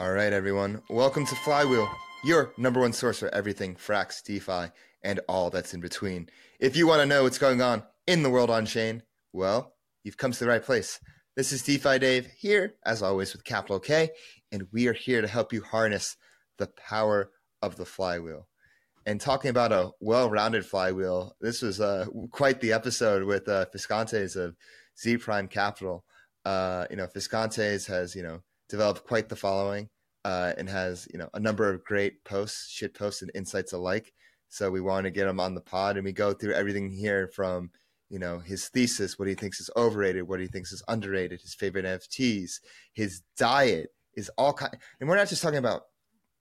All right, everyone. Welcome to Flywheel, your number one source for everything Frax, DeFi, and all that's in between. If you want to know what's going on in the world on chain, well, you've come to the right place. This is DeFi Dave here, as always, with Kapital K, and we are here to help you harness the power of the flywheel. And talking about a well-rounded flywheel, this was uh, quite the episode with uh, Fiskantes of Zee Prime Capital. Uh, you know, Fiskantes has you know developed quite the following uh, and has you know a number of great posts, shit posts, and insights alike. So we want to get him on the pod, and we go through everything here from you know his thesis, what he thinks is overrated, what he thinks is underrated, his favorite NFTs, his diet is all kind. And we're not just talking about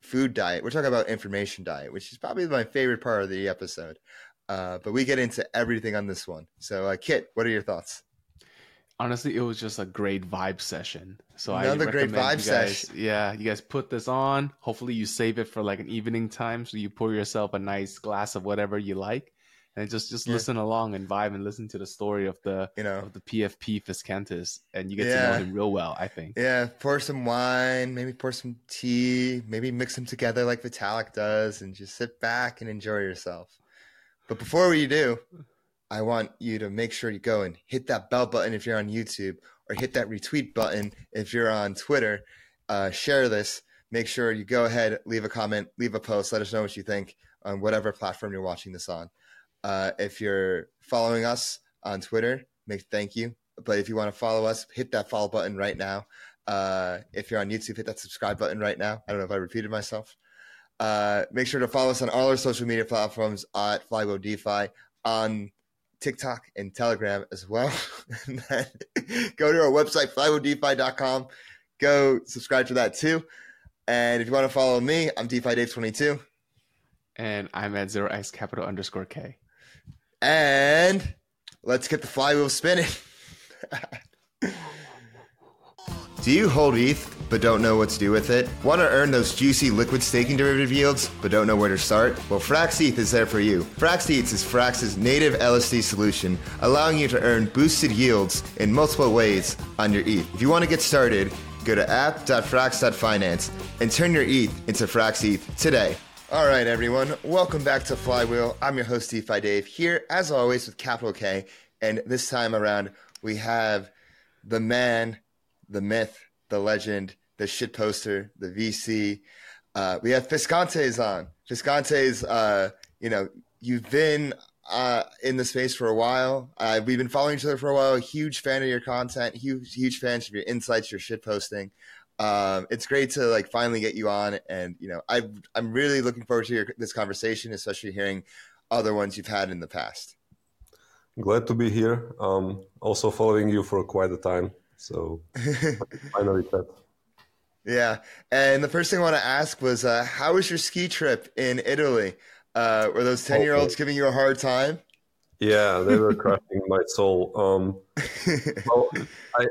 food diet; we're talking about information diet, which is probably my favorite part of the episode. Uh, but we get into everything on this one. So, uh, Kiet, what are your thoughts? Honestly, it was just a great vibe session. So another I great vibe guys, session. Yeah, you guys put this on. Hopefully, you save it for like an evening time, so you pour yourself a nice glass of whatever you like, and just just yeah. listen along and vibe and listen to the story of the you know of the PFP Fiskantes, and you get yeah. to know him real well. I think. Yeah, pour some wine, maybe pour some tea, maybe mix them together like Vitalik does, and just sit back and enjoy yourself. But before we do, I want you to make sure you go and hit that bell button if you're on YouTube or hit that retweet button if you're on Twitter. Uh, share this. Make sure you go ahead, leave a comment, leave a post. Let us know what you think on whatever platform you're watching this on. Uh, if you're following us on Twitter, make thank you. But if you want to follow us, hit that follow button right now. Uh, if you're on YouTube, hit that subscribe button right now. I don't know if I repeated myself. Uh, make sure to follow us on all our social media platforms at Flywheel DeFi on TikTok, and Telegram as well. go to our website, flywheeldefi.com. Go subscribe to that too. And if you want to follow me, I'm DeFi Dave22. And I'm at 0x capital underscore K. And let's get the flywheel spinning. Do you hold ETH but don't know what to do with it? Want to earn those juicy liquid staking derivative yields but don't know where to start? Well, FraxETH is there for you. FraxETH is Frax's native LSD solution, allowing you to earn boosted yields in multiple ways on your ETH. If you want to get started, go to app.frax.finance and turn your ETH into FraxETH today. All right, everyone, welcome back to Flywheel. I'm your host, DeFi Dave, here as always with Kapital K. And this time around, we have the man the myth, the legend, the shit poster, the VC. Uh, we have Fiskantes on. Fiskantes, uh, you know, you've been uh, in the space for a while. Uh, we've been following each other for a while. Huge fan of your content. Huge, huge fan of your insights, your shit posting. Um, it's great to like finally get you on, and you know, I I'm really looking forward to your, this conversation, especially hearing other ones you've had in the past. Glad to be here. Um, also following you for quite a time. So finally that. Yeah, and the first thing I want to ask was, uh, how was your ski trip in Italy? Uh, were those ten year olds giving you a hard time? Yeah, they were crushing my soul. Um, well, I,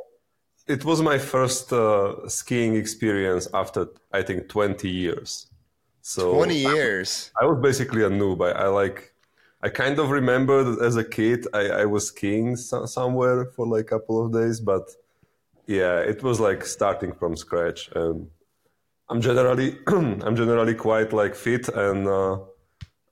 it was my first uh, skiing experience after I think twenty years. So twenty years. I, I was basically a noob. I, I like I kind of remember that as a kid I, I was skiing so- somewhere for like a couple of days, but yeah, it was like starting from scratch, and I'm generally I'm generally quite like fit, and uh,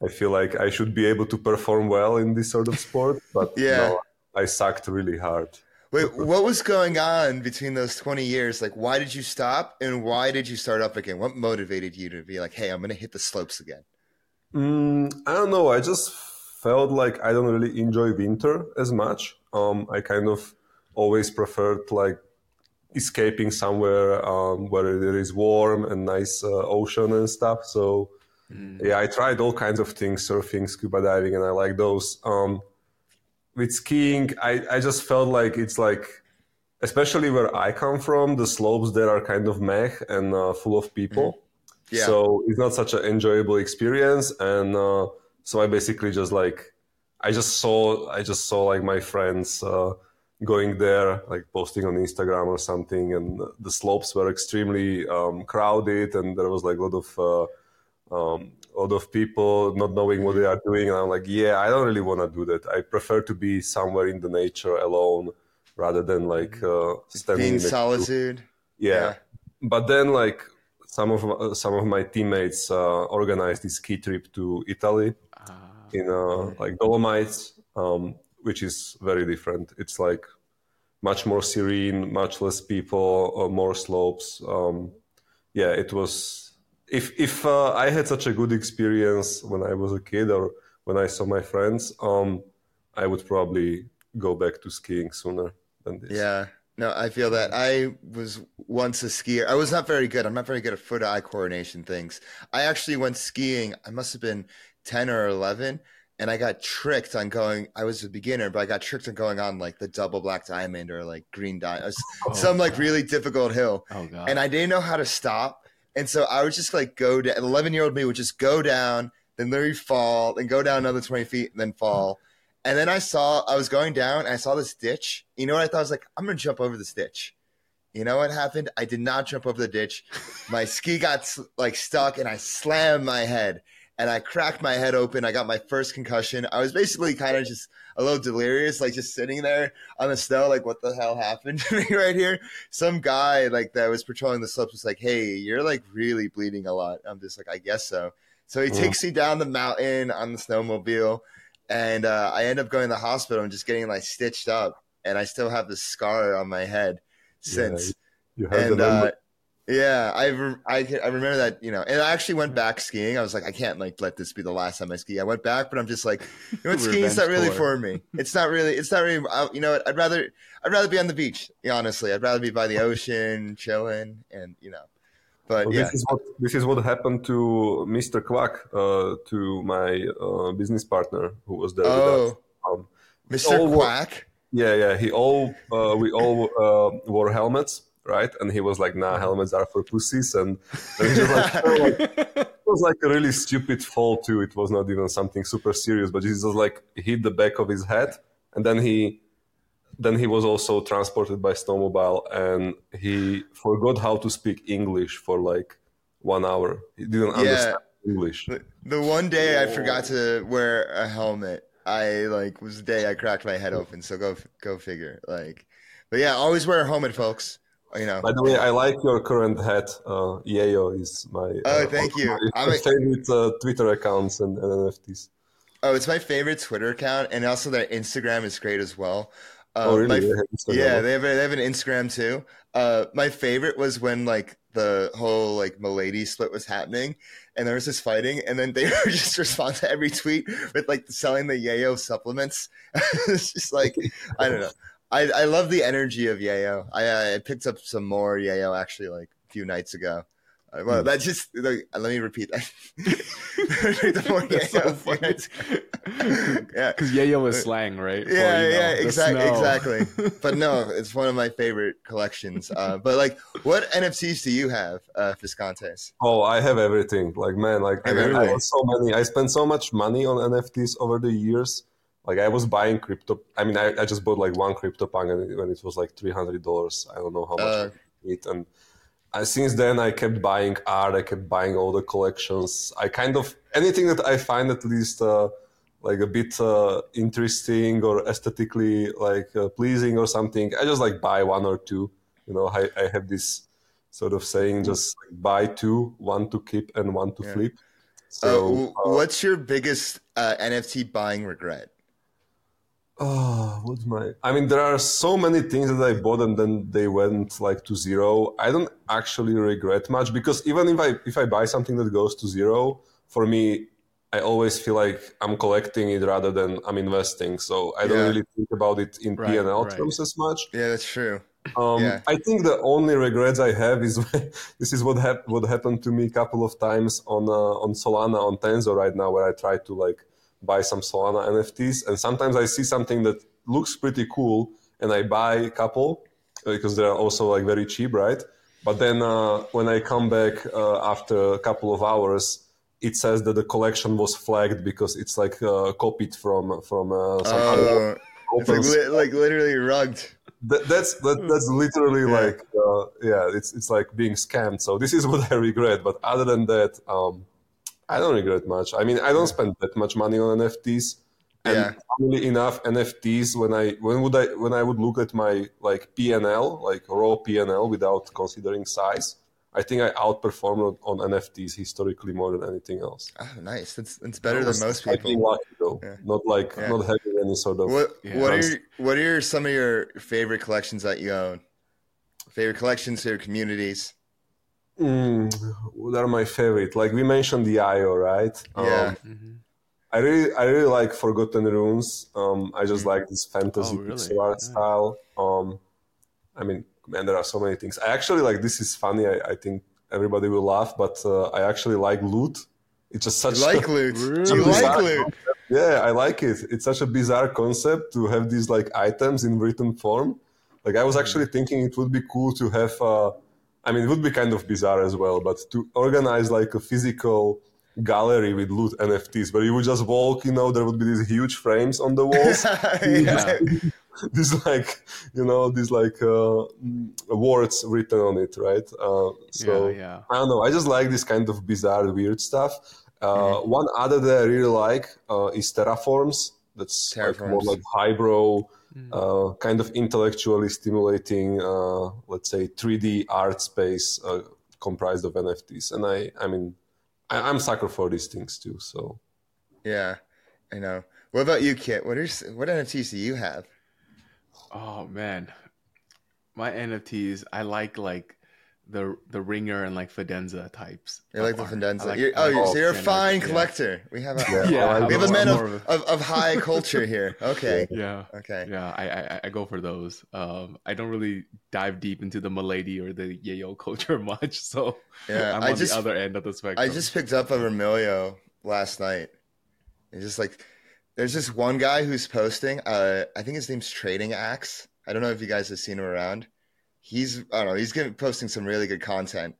I feel like I should be able to perform well in this sort of sport. But yeah, no, I sucked really hard. Wait, what was going on between those 20 years? Like, why did you stop and why did you start up again? What motivated you to be like, hey, I'm going to hit the slopes again? Mm, I don't know. I just felt like I don't really enjoy winter as much. Um, I kind of always preferred like escaping somewhere um, where there is warm and nice uh, ocean and stuff. So mm. yeah, I tried all kinds of things, surfing, scuba diving, and I like those. Um, with skiing, I, I just felt like it's like, especially where I come from, the slopes there are kind of meh and uh, full of people. Mm. Yeah. So it's not such an enjoyable experience. And uh, so I basically just like, I just saw, I just saw like my friends uh, going there, like posting on Instagram or something, and the slopes were extremely um, crowded, and there was like a lot of uh, um, a lot of people not knowing what they are doing. And I'm like, yeah, I don't really want to do that. I prefer to be somewhere in the nature alone rather than like uh, standing in solitude. Yeah. yeah. but then like some of uh, some of my teammates uh, organized this ski trip to Italy Ah, in uh, like Dolomites, um, which is very different. It's like much more serene, much less people, uh, more slopes. Um, yeah, it was. If if uh, I had such a good experience when I was a kid or when I saw my friends, um, I would probably go back to skiing sooner than this. Yeah. No, I feel that. I was once a skier. I was not very good. I'm not very good at foot eye coordination things. I actually went skiing. I must have been 10 or 11, and I got tricked on going. I was a beginner, but I got tricked on going on like the double black diamond or like green diamond, uh, oh, some like really difficult hill. oh god. and I didn't know how to stop. And so I would just like go down. 11 year old me would just go down, then literally fall, then go down another 20 feet, and then fall. And then I saw, I was going down, and I saw this ditch. You know what I thought? I was like, I'm going to jump over this ditch. You know what happened? I did not jump over the ditch. My ski got like stuck, and I slammed my head. And I cracked my head open. I got my first concussion. I was basically kind of just a little delirious, like just sitting there on the snow, like what the hell happened to me right here? Some guy like that was patrolling the slopes was like, "Hey, you're like really bleeding a lot." I'm just like, "I guess so." So he Yeah. takes me down the mountain on the snowmobile, and uh, I end up going to the hospital and just getting like stitched up, and I still have this scar on my head since. You have and the number. uh, yeah, I, re- I I remember that you know, and I actually went back skiing. I was like, I can't like let this be the last time I ski. I went back, but I'm just like, you know what, skiing's not really for me. It's not really. It's not really. I, you know what? I'd rather I'd rather be on the beach. Honestly, I'd rather be by the ocean, chilling, and you know. But Well, yeah, This is what this is what happened to Mr. Quack, uh, to my uh, business partner who was there with us. oh, Um, Mr. all- Quack. yeah, yeah. He all uh, we all uh, wore helmets, right? And he was like, "Nah, helmets are for pussies." And, and he just like, oh, like, it was like a really stupid fall too. It was not even something super serious, but he just like hit the back of his head, and then he then he was also transported by snowmobile, and he forgot how to speak English for like one hour. He didn't Yeah. understand English. The, the one day I forgot to wear a helmet, I like was the day I cracked my head open. So go go figure. Like, but yeah, always wear a helmet, folks. You know. By the way, I like your current hat. Uh, Yayo is my Oh, uh, thank you. my I'm a- favorite uh, Twitter accounts and, and NFTs. Oh, it's my favorite Twitter account, and also their Instagram is great as well. Uh, oh, really? my- yeah, they have a, they have an Instagram too. Uh, my favorite was when like the whole like Milady split was happening, and there was this fighting, and then they would just respond to every tweet with like selling the Yayo supplements. it's just like I don't know. I I love the energy of Yayo. I I picked up some more Yayo actually like a few nights ago. Uh, well, Hmm. that's just like, let me repeat that. the more That's so Yayo a funny. yeah. Because yayo is slang, right? For, Yeah, you know, yeah, the exactly, exactly. But no, it's one of my favorite collections. Uh, but like, what NFTs do you have, uh, Fiskantes? Oh, I have everything. Like man, like I, Have I have so many. I spent so much money on NFTs over the years. Like I was buying crypto. I mean, I, I just bought like one CryptoPunk and when it was like three hundred dollars. I don't know how much Uh, it and I, since then I kept buying art. I kept buying all the collections. I kind of anything that I find at least uh, like a bit uh, interesting or aesthetically like uh, pleasing or something. I just like buy one or two. You know, I, I have this sort of saying: just like, buy two, one to keep and one to Yeah. flip. Uh, So, w- what's your biggest uh, NFT buying regret? Oh, what's my? I mean, there are so many things that I bought and then they went like to zero. I don't actually regret much because even if I if I buy something that goes to zero, for me, I always feel like I'm collecting it rather than I'm investing. So I don't Yeah. really think about it in Right, P and L right. terms as much. Yeah, that's true. Um, Yeah. I think the only regrets I have is this is what hap- what happened to me a couple of times on uh, on Solana on Tensor right now, where I try to like buy some Solana NFTs, and sometimes I see something that looks pretty cool, and I buy a couple uh, because they're also like very cheap, right? But then uh, when I come back uh, after a couple of hours, it says that the collection was flagged because it's like uh, copied from from uh, some other Oh, it's like, li- like literally rugged. that, that's that, that's literally Yeah. like uh, yeah it's it's like being scammed so this is what i regret but other than that um i don't regret much i mean i don't spend that much money on nfts and Yeah. funnily enough nfts when i when would i when i would look at my like pnl like raw pnl without considering size I think I outperformed on, on NFTs historically more than anything else. Oh, nice. That's that's better than most people. Lucky though, Yeah. not like Yeah. not having any sort of. What Yeah. what are your, what are your, some of your favorite collections that you own? Favorite collections, favorite communities? Mm, what are my favorite? Like we mentioned the Yayo, right? Yeah. Mhm. I really, I really like Forgotten Runes. Um, I just like this fantasy Oh, really? pixel art Yeah. style. Um, I mean, man, there are so many things. I actually like. This is funny. I, I think everybody will laugh, but uh, I actually like loot. It's just such. You like loot? Really? You like loot? yeah, I like it. It's such a bizarre concept to have these like items in written form. Like I was actually thinking it would be cool to have. Uh, I mean, it would be kind of bizarre as well, but to organize like a physical gallery with loot NFTs where you would just walk. You know, there would be these huge frames on the walls. yeah. these like you know these like uh, mm, words written on it, right? Uh, so yeah, yeah. I don't know. I just like this kind of bizarre, weird stuff. Uh, Mm-hmm. One other that I really like uh, is terraforms. That's like more like highbrow. Uh, kind of intellectually stimulating, uh, let's say, 3D art space uh, comprised of NFTs. And I, I mean, I, I'm sucker for these things too. So Yeah, I know. What about you, Kiet? What are s- what NFTs do you have? Oh man, my NFTs. I like like the the ringer and like Fidenza types. You of like the art. Fidenza? Like- you're, oh, you're, so you're a Fidenza, fine yeah. collector. We have a Yeah, I I we have a I'm man of, more of of, of high culture here. Okay, Yeah. okay. Yeah, I, I I go for those. Um, I don't really dive deep into the Milady or the Yayo culture much, so Yeah, I'm I on just the other end of the spectrum. I just picked up a Remilio last night. It's just like there's this one guy who's posting. Uh, I think his name's Trading Axe. I don't know if you guys have seen him around. He's I don't know. He's giving, posting some really good content.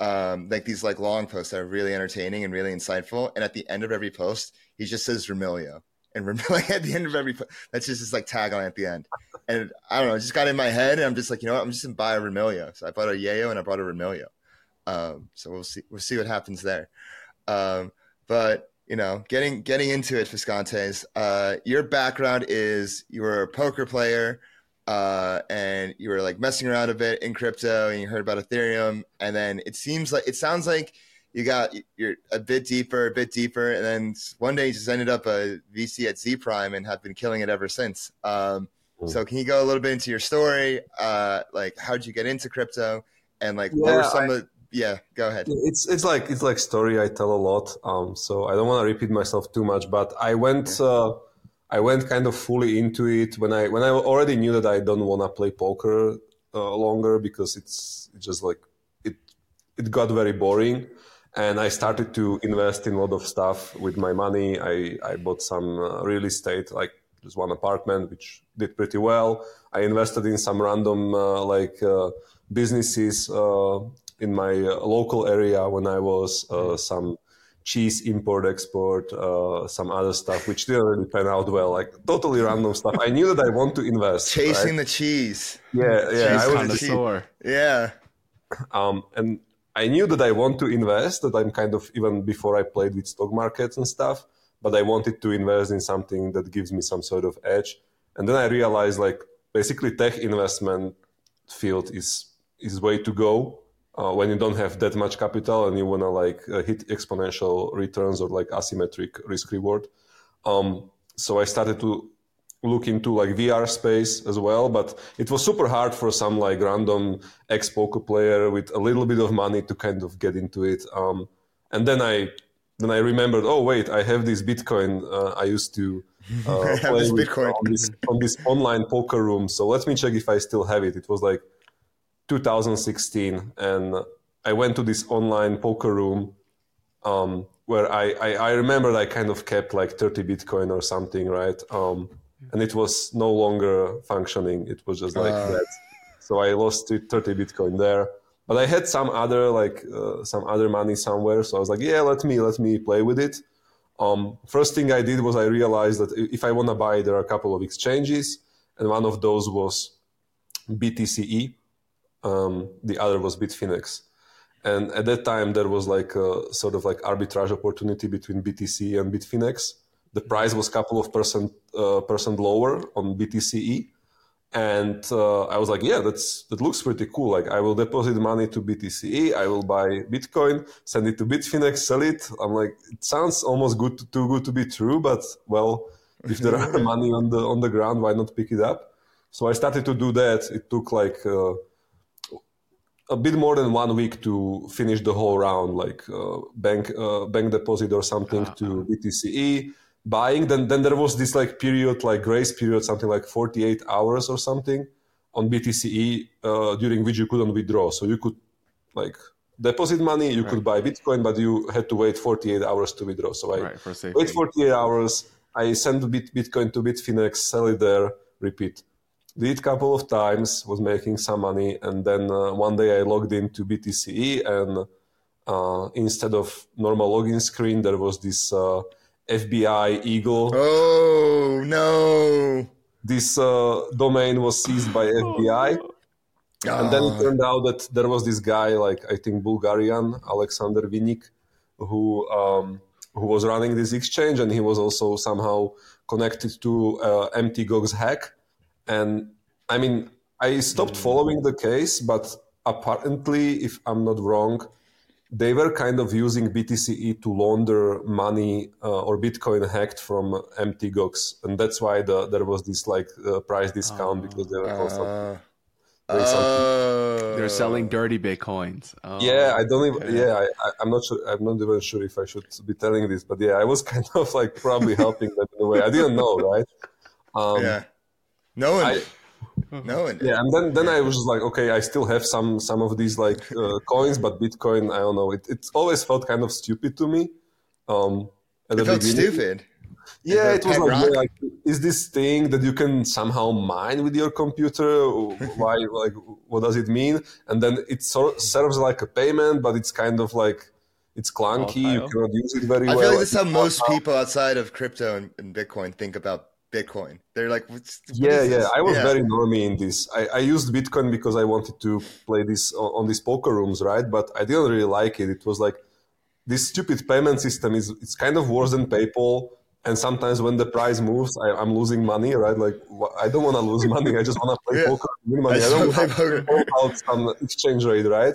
Um, like these like long posts that are really entertaining and really insightful. And at the end of every post, he just says Remilio. And Remilio at the end of every that's just his like tagline at the end. And I don't know, it just got in my head, and I'm just like, you know what? I'm just gonna buy a Remilio. So I bought a Yayo and I bought a Remilio. Um, so we'll see we'll see what happens there. Um, but you know, getting getting into it, Fiskantes, uh, your background is you were a poker player, uh, and you were like messing around a bit in crypto, and you heard about Ethereum, and then it seems like it sounds like you got you're a bit deeper, a bit deeper, and then one day you just ended up a VC at Zee Prime and have been killing it ever since. Um, so can you go a little bit into your story? Uh, like how'd you get into crypto, and like what were Yeah, some of yeah, go ahead. It's it's like it's like story I tell a lot. Um, so I don't want to repeat myself too much, but I went uh, I went kind of fully into it when I when I already knew that I don't want to play poker uh, longer because it's it's just like it it got very boring, and I started to invest in a lot of stuff with my money. I I bought some uh, real estate like just one apartment which did pretty well. I invested in some random uh, like uh, businesses uh, in my uh, local area when I was uh, some cheese import export, uh, some other stuff which didn't really pan out well, like totally random stuff. I knew that I want to invest. Chasing right? the cheese. yeah, yeah. Cheese I was connoisseur. Yeah. um, and I knew that I want to invest. That I'm kind of even before I played with stock markets and stuff, but I wanted to invest in something that gives me some sort of edge. And then I realized, like, basically, tech investment field is is way to go uh, when you don't have that much capital and you want to like uh, hit exponential returns or like asymmetric risk reward. Um, so I started to look into like VR space as well, but it was super hard for some like random ex poker player with a little bit of money to kind of get into it. Um, and then I then I remembered, oh wait, I have this Bitcoin. Uh, I used to uh, play this with Bitcoin. on this on this online poker room. So let me check if I still have it. It was like 2016, and I went to this online poker room um, where I, I, I remembered I kind of kept like 30 Bitcoin or something, right? Um, and it was no longer functioning. It was just like Uh. that. So I lost 30 Bitcoin there. But I had some other like uh, some other money somewhere. So I was like, yeah, let me let me play with it. Um, first thing I did was I realized that if I want to buy, there are a couple of exchanges, and one of those was BTC-e. Um, the other was Bitfinex. And at that time, there was like a sort of like arbitrage opportunity between BTC and Bitfinex. The price was a couple of percent uh, percent lower on BTC-e, and uh, I was like, yeah, that's that looks pretty cool. Like I will deposit money to BTC-e, I will buy Bitcoin, send it to Bitfinex, sell it. I'm like, it sounds almost good to, too good to be true, but well, if there are money on the on the ground, why not pick it up? So I started to do that. It took like uh, a bit more than one week to finish the whole round, like uh, bank uh, bank deposit or something uh-huh. to BTC-e buying. Then then there was this like period, like grace period, something like 48 hours or something on BTC-e uh, during which you couldn't withdraw. So you could like deposit money, you right. could buy Bitcoin, but you had to wait 48 hours to withdraw. So I right, wait 48 hours. I send bit Bitcoin to Bitfinex, sell it there, repeat. Did a couple of times, was making some money, and then uh, one day I logged into BTC-e, and uh, instead of normal login screen, there was this uh, FBI Eagle. Oh no! This uh, domain was seized by FBI. Oh. And then it ah. turned out that there was this guy, like I think Bulgarian, Alexander Vinnik, who um, who was running this exchange, and he was also somehow connected to uh, Mt. Gox hack. And I mean, I stopped mm. following the case, but apparently, if I'm not wrong, they were kind of using BTC-e to launder money uh, or Bitcoin hacked from Mt. Gox, and that's why the, there was this like uh, price discount uh, because they were constantly. Uh, They're selling dirty bitcoins. Oh, yeah, I don't even. Yeah, I, I, am not sure. I'm not even sure if I should be telling this, but yeah, I was kind of like probably helping them in a way. I didn't know, right? Um, yeah. No one. I, no, and, yeah, and then then I was just like, okay, I still have some some of these like uh, coins, but Bitcoin, I don't know. It it always felt kind of stupid to me. Um, at it the felt beginning. stupid. Yeah, it was like, yeah, like, is this thing that you can somehow mine with your computer? Why, like, what does it mean? And then it sort of serves like a payment, but it's kind of like it's clunky. Oh, you cannot use it very I well. I feel like this is how most people outside of crypto and, and Bitcoin think about Bitcoin. They're like, What's, what yeah, yeah. I was yeah. very normie in this. I, I, used Bitcoin because I wanted to play this on, on these poker rooms, right? But I didn't really like it. It was like this stupid payment system is it's kind of worse than PayPal. And sometimes when the price moves, I, am losing money, right? Like I don't want to lose money. I just want to play yeah. poker, win money. I, I don't want to out some exchange rate, right?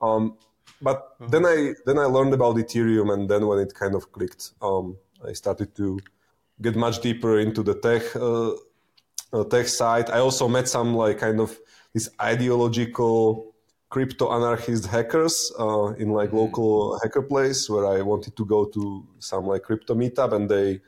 Um, but mm-hmm. then I then I learned about Ethereum, and then when it kind of clicked, um, I started to get much deeper into the tech uh, uh, tech side. I also met some like kind of these ideological crypto anarchist hackers uh, in like mm-hmm. local hacker place where I wanted to go to some like crypto meetup and they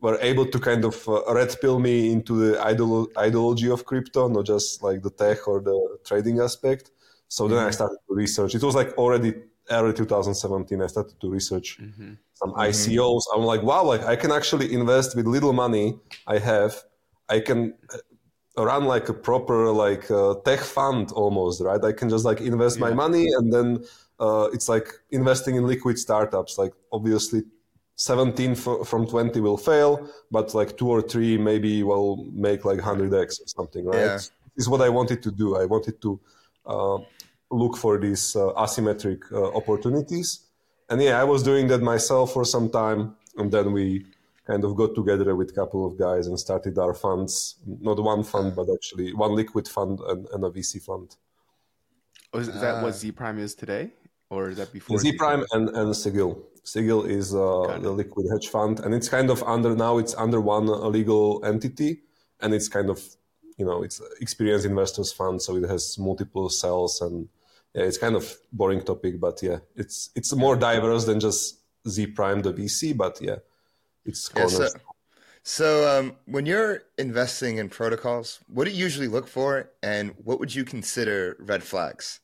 were able to kind of uh, red pill me into the ideolo- ideology of crypto, not just like the tech or the trading aspect. So then I mm-hmm. started to research. It was like already early 2017 i started to research mm-hmm. some mm-hmm. icos i'm like wow like i can actually invest with little money i have i can uh, run like a proper like uh, tech fund almost right i can just like invest yeah. my money and then uh, it's like investing in liquid startups like obviously 17 f- from 20 will fail but like two or three maybe will make like 100x or something right yeah. is what i wanted to do i wanted to uh, look for these uh, asymmetric uh, opportunities. And yeah, I was doing that myself for some time, and then we kind of got together with a couple of guys and started our funds. Not one fund, but actually one liquid fund and, and a VC fund. Oh, is that what uh, Zee Prime is today, or is that before Zee Prime and and Sigil? Sigil is uh, the liquid hedge fund, and it's kind of under now. It's under one legal entity, and it's kind of you know it's experienced investors fund, so it has multiple cells and yeah, it's kind of boring topic, but yeah, it's it's more diverse than just Zee Prime the VC, but yeah, it's yeah, so, so um, when you're investing in protocols, what do you usually look for, and what would you consider red flags?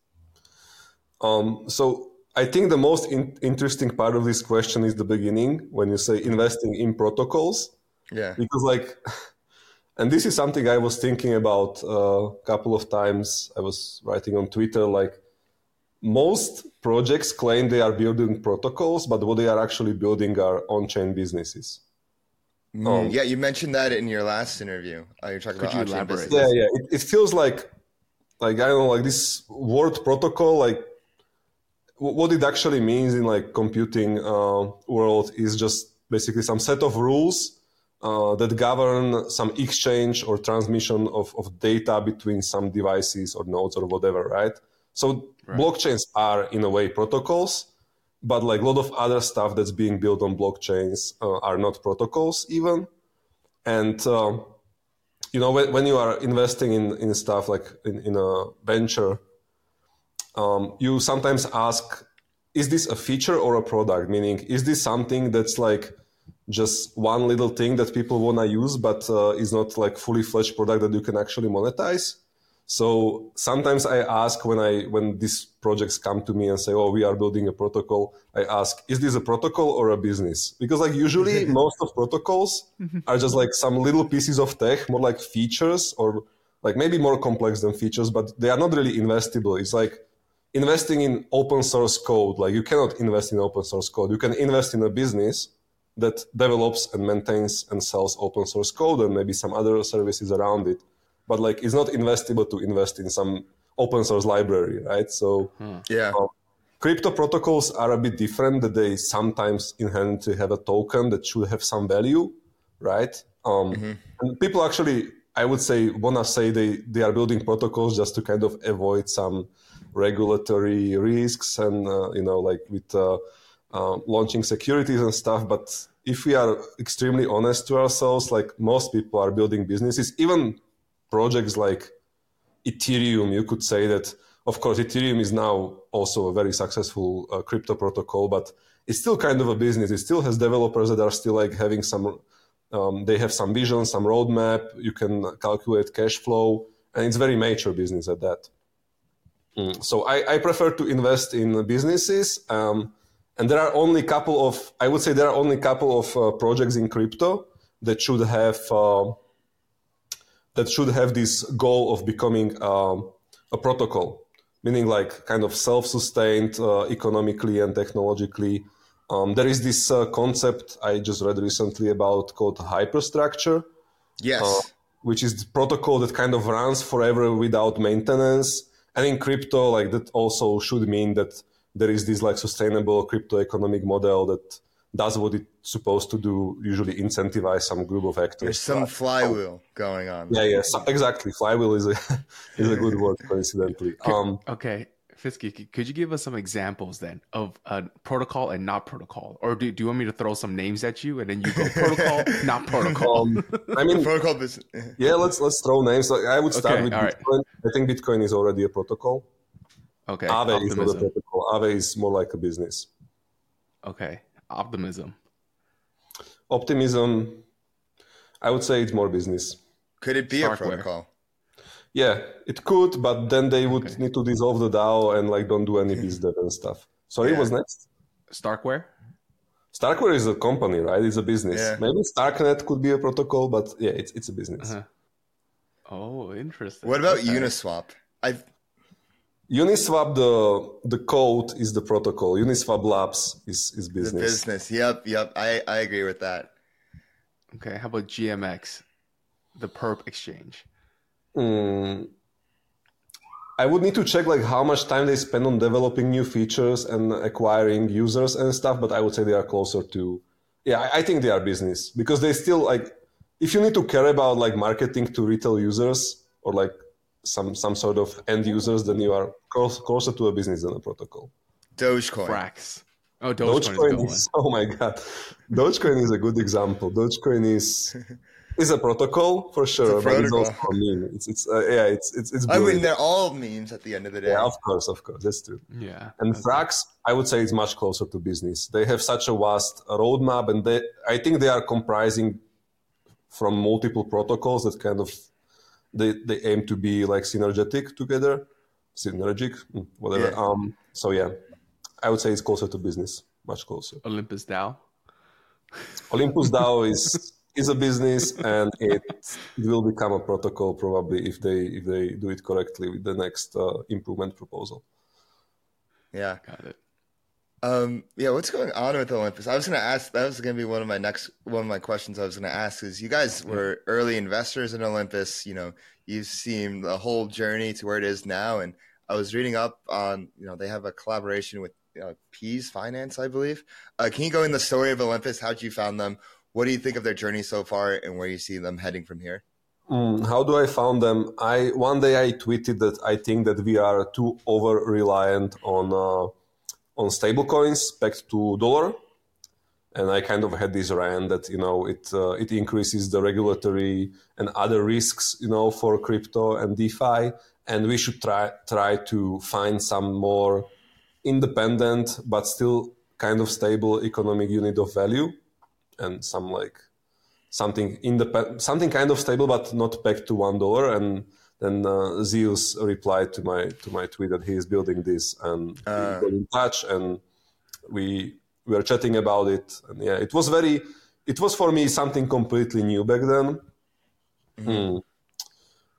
Um, so I think the most in- interesting part of this question is the beginning when you say investing in protocols. Yeah, because like. And this is something I was thinking about uh, a couple of times. I was writing on Twitter, like, most projects claim they are building protocols, but what they are actually building are on-chain businesses. Mm, um, yeah, you mentioned that in your last interview. Uh, you're talking about on-chain businesses. Yeah, yeah. It, it, feels like, like I don't know, like this word protocol, like what it actually means in like computing uh, world is just basically some set of rules uh, that govern some exchange or transmission of, of data between some devices or nodes or whatever, right? So right. blockchains are in a way protocols, but like a lot of other stuff that's being built on blockchains uh, are not protocols even. And uh, you know when, when you are investing in, in stuff like in, in a venture, um, you sometimes ask, is this a feature or a product? Meaning, is this something that's like just one little thing that people want to use, but uh, is not like fully fledged product that you can actually monetize. So sometimes I ask when I when these projects come to me and say, "Oh, we are building a protocol," I ask, "Is this a protocol or a business?" Because like usually most of protocols are just like some little pieces of tech, more like features or like maybe more complex than features, but they are not really investable. It's like investing in open source code. Like you cannot invest in open source code. You can invest in a business that develops and maintains and sells open source code and maybe some other services around it. But like it's not investable to invest in some open source library, right? So hmm. yeah. Um, crypto protocols are a bit different that they sometimes inherently have a token that should have some value, right? Um, mm-hmm. And people actually, I would say, want to say they, they are building protocols just to kind of avoid some regulatory risks and, uh, you know, like with uh, uh, launching securities and stuff. But if we are extremely honest to ourselves, like most people are building businesses, even projects like Ethereum, you could say that, of course, Ethereum is now also a very successful uh, crypto protocol, but it's still kind of a business. It still has developers that are still like having some, um, they have some vision, some roadmap. You can calculate cash flow, and it's very mature business at that. Mm. So I, I, prefer to invest in businesses. Um, and there are only a couple of i would say there are only a couple of uh, projects in crypto that should have uh, that should have this goal of becoming um, a protocol meaning like kind of self-sustained uh, economically and technologically. Um, there is this uh, concept i just read recently about called hyperstructure. Yes. Uh, which is the protocol that kind of runs forever without maintenance. And in crypto like that also should mean that there is this like sustainable crypto economic model that does what it's supposed to do, usually incentivize some group of actors. There's some flywheel going on. Yeah, yes, yeah, exactly. Flywheel is a is a good word, coincidentally. Um, okay, Fisky, could you give us some examples then of a protocol and not protocol, or do, do you want me to throw some names at you and then you go protocol, not protocol? Um, I mean, protocol. Business. yeah, let's let's throw names. I would start okay, with Bitcoin. Right. I think Bitcoin is already a protocol. Okay. Aave Optimism. is not a protocol. Aave is more like a business. Okay. Optimism. Optimism, I would say it's more business. Could it be Starkware. a protocol? Yeah, it could, but then they would okay. need to dissolve the DAO and like don't do any business and stuff. Sorry, yeah. what's next? Starkware. Starkware is a company, right? It's a business. Yeah. Maybe Starknet could be a protocol, but yeah, it's it's a business. Uh-huh. Oh, interesting. What about okay. Uniswap? I Uniswap, the the code is the protocol. Uniswap Labs is is business. The business. Yep, yep. I I agree with that. Okay, how about GMX, the perp exchange? Mm, I would need to check like how much time they spend on developing new features and acquiring users and stuff, but I would say they are closer to yeah, I, I think they are business because they still like if you need to care about like marketing to retail users or like some some sort of end users, then you are close, closer to a business than a protocol. Dogecoin. Frax. Oh, Dogecoin, Dogecoin is, is oh my god, Dogecoin is a good example. Dogecoin is is a protocol for sure, it's but it's also a meme. It's it's uh, yeah, it's it's it's. I mean, they're all memes at the end of the day. Yeah, of course, of course, that's true. Yeah, and okay. Frax, I would say, is much closer to business. They have such a vast roadmap, and they, I think, they are comprising from multiple protocols that kind of they they aim to be like synergetic together, synergic, hmm, whatever. Yeah. Um, so yeah, I would say it's closer to business, much closer. Olympus DAO. Olympus DAO is is a business, and it, it will become a protocol probably if they if they do it correctly with the next uh, improvement proposal. Yeah, got it. Um, yeah, what's going on with Olympus? I was going to ask. That was going to be one of my next one of my questions. I was going to ask is you guys were early investors in Olympus. You know, you've seen the whole journey to where it is now. And I was reading up on you know they have a collaboration with uh, Peas Finance, I believe. Uh, can you go in the story of Olympus? How'd you found them? what do you think of their journey so far, and where you see them heading from here? Mm, how do I found them? I one day I tweeted that I think that we are too over reliant on uh, on stablecoins backed to dollar, and I kind of had this rant that you know it uh, it increases the regulatory and other risks you know for crypto and DeFi, and we should try try to find some more independent but still kind of stable economic unit of value, and some like something independent, something kind of stable but not pegged to one dollar. And then uh, Zeus replied to my to my tweet that he is building this and uh. we got in touch and we we were chatting about it and yeah it was very it was for me something completely new back then mm-hmm. mm.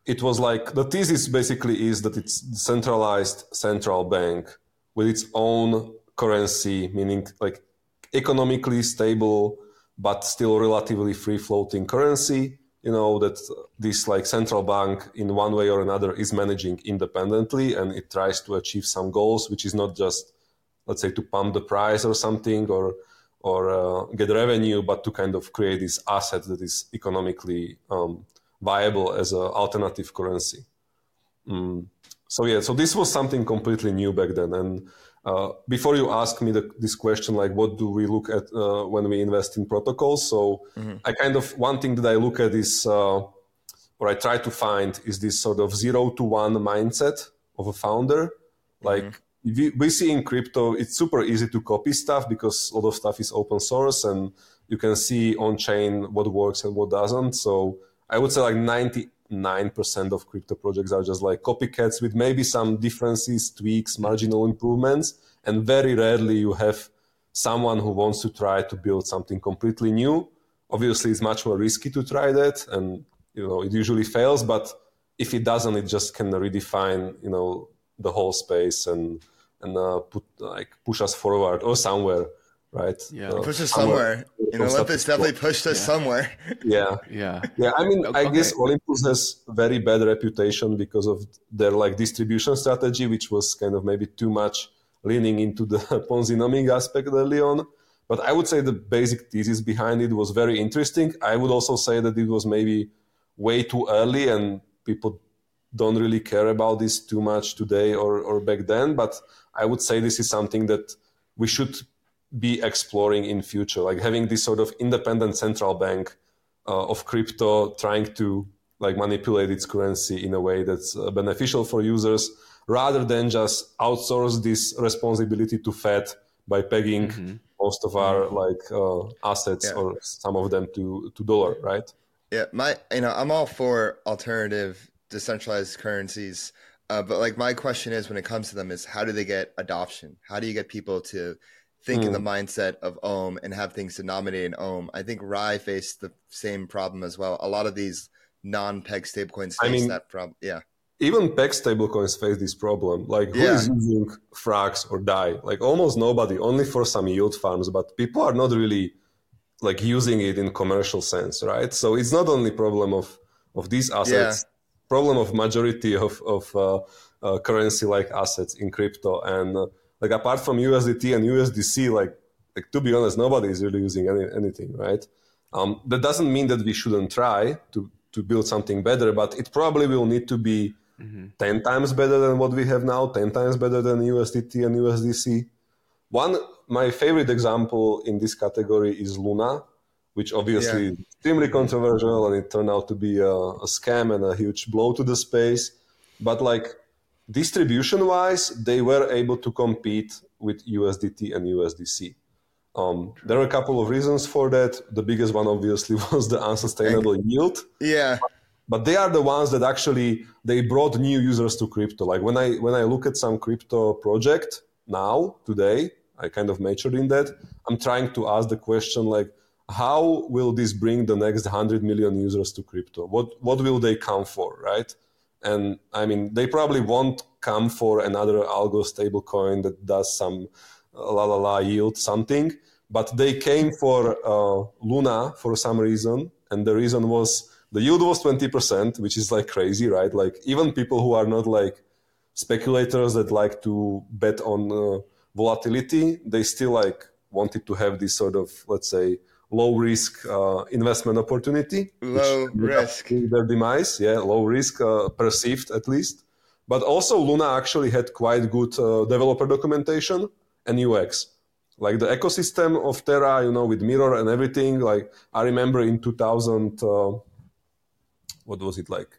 it was like the thesis basically is that it's centralized central bank with its own currency meaning like economically stable but still relatively free floating currency you know that this like central bank in one way or another is managing independently and it tries to achieve some goals which is not just let's say to pump the price or something or or uh, get revenue but to kind of create this asset that is economically um, viable as an alternative currency mm. so yeah so this was something completely new back then and uh, before you ask me the, this question, like what do we look at uh, when we invest in protocols? So mm-hmm. I kind of one thing that I look at is, uh, or I try to find, is this sort of zero to one mindset of a founder. Like mm-hmm. we, we see in crypto, it's super easy to copy stuff because a lot of stuff is open source and you can see on chain what works and what doesn't. So I would say like 90 9% of crypto projects are just like copycats with maybe some differences, tweaks, marginal improvements. And very rarely you have someone who wants to try to build something completely new. Obviously, it's much more risky to try that. And, you know, it usually fails. But if it doesn't, it just can redefine, you know, the whole space and, and uh, put like push us forward or somewhere right? Yeah, so push us somewhere. You know, Olympus definitely pushed us yeah. somewhere. yeah, yeah, yeah. I mean, okay. I guess Olympus has very bad reputation because of their like distribution strategy, which was kind of maybe too much leaning into the Ponzinomic aspect early on. But I would say the basic thesis behind it was very interesting. I would also say that it was maybe way too early and people don't really care about this too much today or, or back then. But I would say this is something that we should be exploring in future, like having this sort of independent central bank uh, of crypto trying to like manipulate its currency in a way that's uh, beneficial for users rather than just outsource this responsibility to Fed by pegging mm-hmm. most of our mm-hmm. like uh, assets yeah. or some of them to to dollar, right? Yeah, my you know I'm all for alternative decentralized currencies, uh, but like my question is when it comes to them is how do they get adoption? How do you get people to think mm. in the hmm. mindset of Ohm and have things denominated in Ohm. I think RAI faced the same problem as well. A lot of these non-peg stablecoins face I mean, that problem. Yeah. Even peg stablecoins face this problem. Like who yeah. is using Frax or DAI? Like almost nobody, only for some yield farms, but people are not really like using it in commercial sense, right? So it's not only problem of of these assets, yeah. problem of majority of of uh, uh, currency like assets in crypto and uh, like apart from USDT and USDC, like like to be honest, nobody is really using any, anything, right? Um, that doesn't mean that we shouldn't try to to build something better, but it probably will need to be mm-hmm. ten times better than what we have now, ten times better than USDT and USDC. One my favorite example in this category is Luna, which obviously yeah. is extremely controversial and it turned out to be a, a scam and a huge blow to the space. But like distribution wise, they were able to compete with USDT and USDC. Um, there are a couple of reasons for that. The biggest one, obviously, was the unsustainable yield. Yeah. But they are the ones that actually they brought new users to crypto. Like when I when I look at some crypto project now today, I kind of matured in that. I'm trying to ask the question like, how will this bring the next hundred million users to crypto? What what will they come for, right? And I mean, they probably won't come for another algo stablecoin that does some uh, la la la yield something, but they came for uh, Luna for some reason, and the reason was the yield was 20%, which is like crazy, right? Like even people who are not like speculators that like to bet on uh, volatility, they still like wanted to have this sort of let's say low risk uh, investment opportunity. Low risk. Their demise, yeah, low risk uh, perceived at least. But also Luna actually had quite good uh, developer documentation and UX. Like the ecosystem of Terra, you know, with Mirror and everything. Like I remember in 2000, uh, what was it like?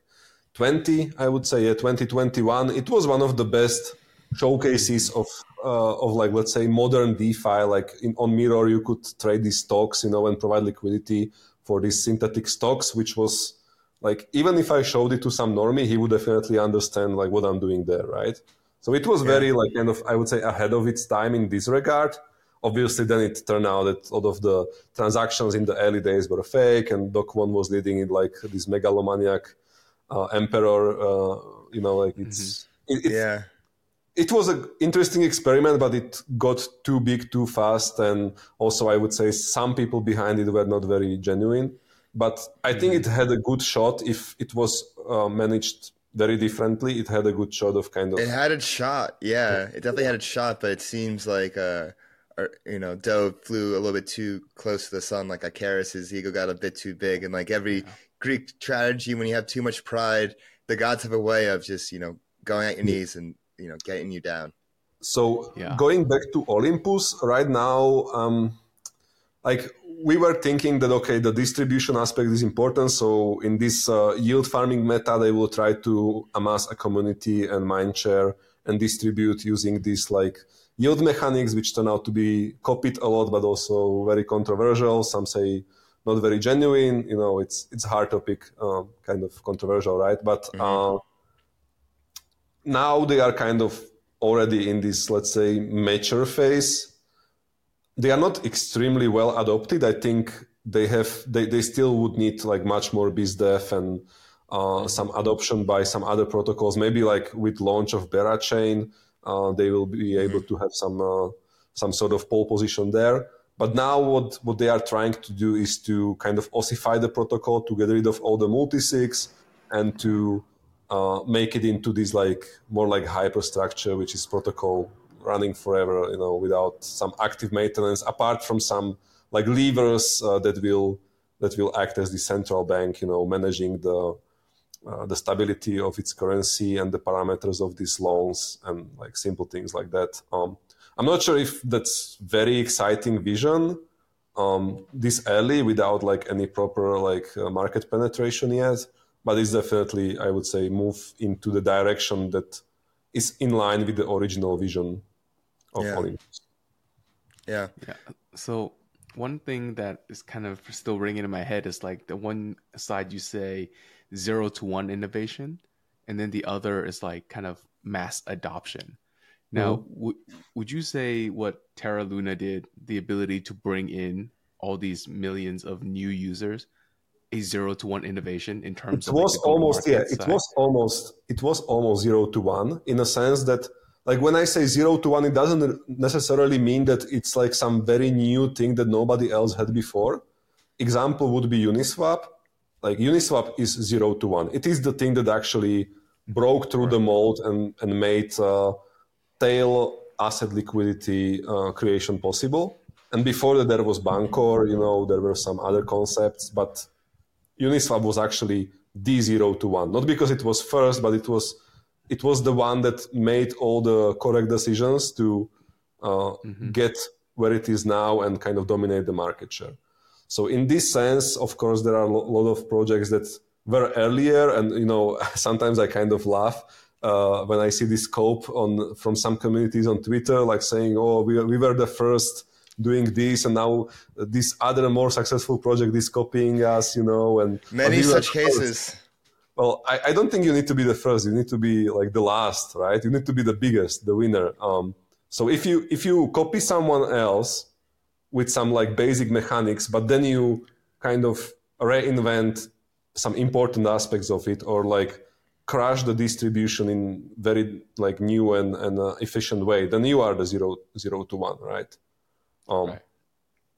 20, I would say, yeah, 2021. It was one of the best showcases of uh, of like let's say modern DeFi. Like in, on Mirror, you could trade these stocks, you know, and provide liquidity for these synthetic stocks, which was like even if I showed it to some normie, he would definitely understand like what I'm doing there, right? So it was yeah. very like kind of I would say ahead of its time in this regard. Obviously, then it turned out that a lot of the transactions in the early days were fake, and Do Kwon was leading it like this megalomaniac uh, emperor. Uh, you know, like it's mm-hmm. it, yeah it was an interesting experiment, but it got too big too fast. And also, I would say some people behind it were not very genuine. But I think it had a good shot if it was uh, managed very differently. It had a good shot of kind of. It had its shot, yeah. It definitely had its shot, but it seems like, uh, or, you know, Do flew a little bit too close to the sun. Like Icarus's ego got a bit too big. And like every Greek tragedy, when you have too much pride, the gods have a way of just, you know, going at your knees and you know getting you down. So yeah. going back to Olympus right now, um, like we were thinking that okay, the distribution aspect is important. So in this uh, yield farming meta, they will try to amass a community and mind share and distribute using these like yield mechanics, which turn out to be copied a lot, but also very controversial. Some say not very genuine. You know, it's it's hard topic, uh, kind of controversial, right? But mm-hmm. uh, now they are kind of already in this, let's say, mature phase. They are not extremely well adopted. I think they have they, they still would need like much more BizDev and uh, some adoption by some other protocols. Maybe like with launch of Berachain, uh, they will be able to have some uh, some sort of pole position there. But now what what they are trying to do is to kind of ossify the protocol to get rid of all the multisigs and to uh, make it into this like more like hyperstructure, which is protocol running forever, you know, without some active maintenance, apart from some like levers uh, that will that will act as the central bank, you know, managing the uh, the stability of its currency and the parameters of these loans and like simple things like that. Um, I'm not sure if that's very exciting vision um, this early without like any proper like uh, market penetration yet but it's definitely, I would say, move into the direction that is in line with the original vision of yeah. Olympus. Yeah. Yeah. So one thing that is kind of still ringing in my head is like the one side you say zero to one innovation, and then the other is like kind of mass adoption. Now, mm-hmm. w- would you say what Terra Luna did, the ability to bring in all these millions of new users, a zero to one innovation in terms it of was like almost yeah side. it was almost it was almost zero to one in a sense that like when i say zero to one it doesn't necessarily mean that it's like some very new thing that nobody else had before example would be uniswap like uniswap is zero to one it is the thing that actually broke through right. the mold and and made uh, tail asset liquidity uh, creation possible and before that there was bancor you know there were some other concepts but Uniswap was actually D0 to one, not because it was first, but it was it was the one that made all the correct decisions to uh, mm-hmm. get where it is now and kind of dominate the market share. So in this sense, of course, there are a lot of projects that were earlier, and you know sometimes I kind of laugh uh, when I see this scope on from some communities on Twitter, like saying, "Oh, we, we were the first doing this and now this other more successful project is copying us you know and many such cases. Well I, I, don't think you need to be the first. You need to be like the last right? You need to be the biggest the winner. Um, so if you if you copy someone else with some like basic mechanics but then you kind of reinvent some important aspects of it or like crash the distribution in very like new and, and uh, efficient way then you are the zero zero to one right um, right.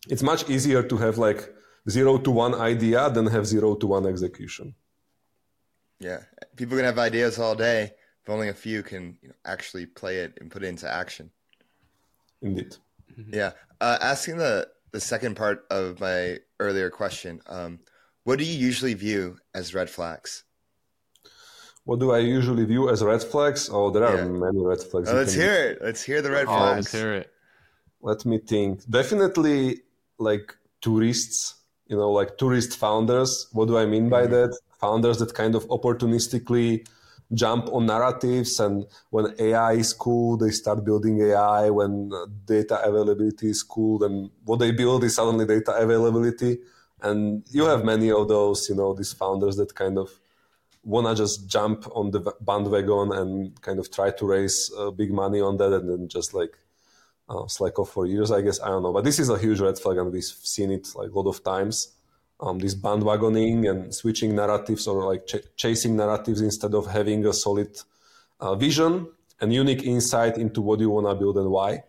It's much easier to have like zero to one idea than have zero to one execution. Yeah, people can have ideas all day, but only a few can you know, actually play it and put it into action. Indeed. Mm-hmm. Yeah, uh, asking the the second part of my earlier question. Um, what do you usually view as red flags? What do I usually view as red flags? Oh, there are many red flags. Oh, let's can- hear it. Let's hear the red Oh, flags. let's hear it. Let me think. Definitely like tourists you know like tourist founders. What do i mean by that? Founders that kind of opportunistically jump on narratives and when ai is cool they start building ai when uh, data availability is cool then what they build is suddenly data availability. And you have many of those you know these founders that kind of wanna just jump on the bandwagon and kind of try to raise uh, big money on that and then just like uh, slack off for years, I guess. I don't know, but this is a huge red flag, and we've seen it like a lot of times. Um, this bandwagoning and switching narratives, or like ch- chasing narratives instead of having a solid uh, vision and unique insight into what you want to build and why.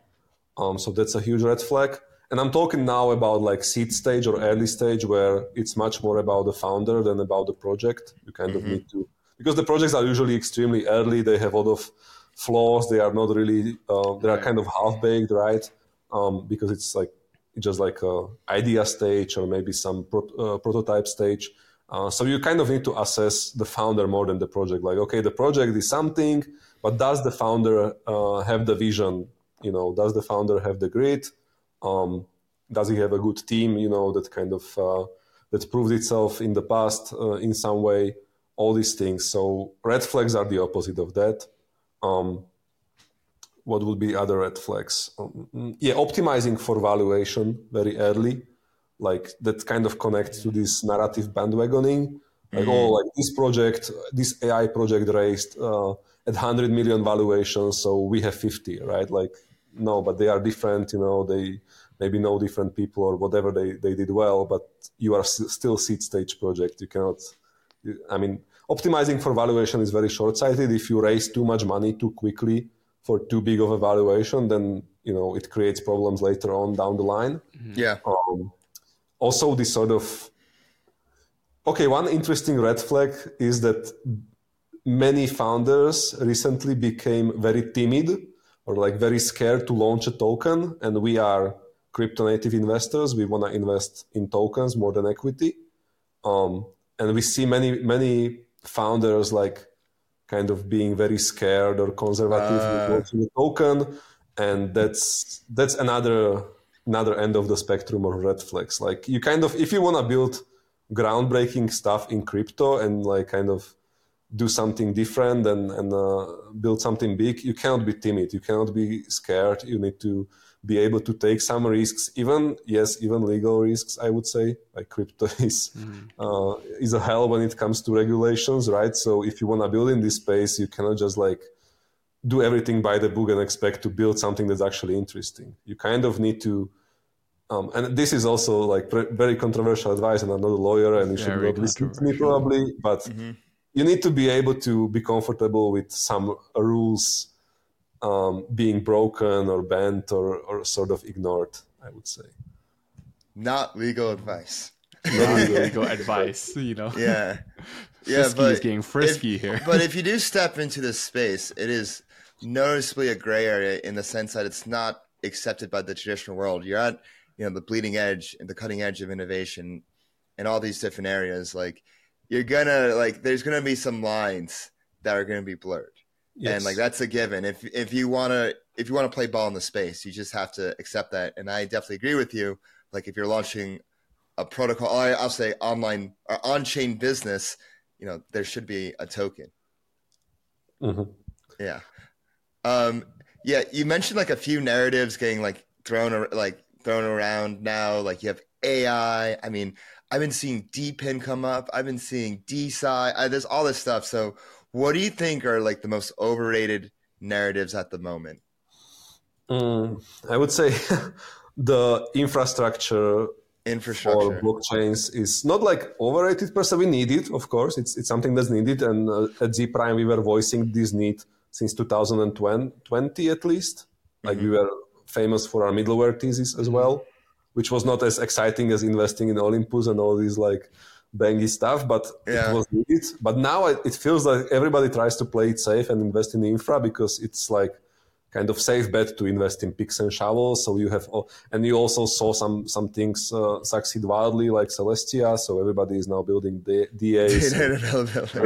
Um, so that's a huge red flag. And I'm talking now about like seed stage or early stage, where it's much more about the founder than about the project. You kind of need to because the projects are usually extremely early. They have a lot of flaws. They are not really. Uh, they are kind of half baked, right? Um, because it's like just like a idea stage or maybe some pro- uh, prototype stage. Uh, so you kind of need to assess the founder more than the project. Like, okay, the project is something, but does the founder uh, have the vision? You know, does the founder have the grit? Um, does he have a good team? You know, that kind of uh, that proved itself in the past uh, in some way. All these things. So red flags are the opposite of that. Um, what would be other red flags? Um, mm, yeah, optimizing for valuation very early, like that kind of connects to this narrative bandwagoning. Like, oh, like this project, this AI project raised uh, at 100 million valuation, so we have 50, right? Like, no, but they are different, you know, they maybe know different people or whatever they, they did well, but you are still seed stage project. You cannot, I mean, optimizing for valuation is very short sighted. If you raise too much money too quickly for too big of a valuation, then, you know, it creates problems later on down the line. Yeah. Um, also, this sort of okay. One interesting red flag is that many founders recently became very timid or like very scared to launch a token, and we are crypto native investors. We want to invest in tokens more than equity, um, and we see many many founders like kind of being very scared or conservative with Uh. launching a token, and that's that's another another end of the spectrum of red flags. Like you kind of if you want to build groundbreaking stuff in crypto and like kind of do something different and and uh, build something big, you cannot be timid. You cannot be scared. You need to be able to take some risks, even yes, even legal risks. I would say like crypto is uh, is a hell when it comes to regulations, right? So if you want to build in this space, you cannot just like do everything by the book and expect to build something that's actually interesting. You kind of need to, um, and this is also like pre- very controversial advice, and I'm not a lawyer, and you should not listen to me probably, but you need to be able to be comfortable with some rules um, being broken or bent or, or sort of ignored. I would say. Not legal advice. Not legal advice, you know. Yeah. Yeah, Fisky but is getting frisky if, here. but if you do step into this space, it is noticeably a gray area in the sense that it's not accepted by the traditional world. You're at, you know, the bleeding edge and the cutting edge of innovation in all these different areas. Like you're gonna like there's gonna be some lines that are gonna be blurred. And like that's a given. If if you wanna if you wanna play ball in the space, you just have to accept that. And I definitely agree with you. Like if you're launching a protocol, I- I'll say online or on-chain business, you know, there should be a token. Mhm. Yeah. Um, yeah, you mentioned like a few narratives getting like thrown ar- like thrown around now. Like you have AI. I mean, I've been seeing DePIN come up. I've been seeing DeSci. I, there's all this stuff. So, what do you think are like the most overrated narratives at the moment? Mm, I would say the infrastructure Infrastructure. for blockchains is not like overrated per se. We need it, of course. It's it's something that's needed, and uh, at Zee Prime we were voicing this need since 2020 at least. Like we were famous for our middleware thesis as well, which was not as exciting as investing in Olympus and all these like bangy stuff, but Yeah. it was needed. But now it, it feels like everybody tries to play it safe and invest in the infra because it's like kind of safe bet to invest in picks and shovels. So you have, and you also saw some some things uh, succeed wildly, like Celestia. So everybody is now building the DAs,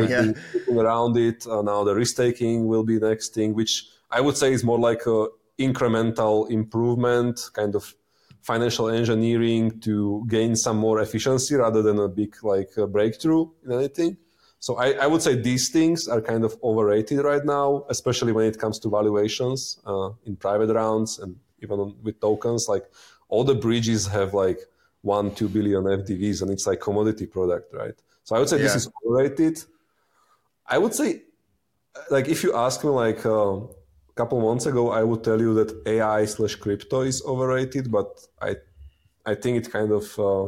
yeah. around it. Uh, now the risk taking will be the next thing, which I would say is more like a incremental improvement, kind of financial engineering to gain some more efficiency rather than a big like breakthrough in anything. So I, I, would say these things are kind of overrated right now, especially when it comes to valuations uh, in private rounds and even on, with tokens. Like all the bridges have like one, two billion FDVs, and it's like commodity product, right? So I would say yeah. this is overrated. I would say, like, if you ask me like a couple months ago, I would tell you that AI slash crypto is overrated, but I, I think it kind of uh,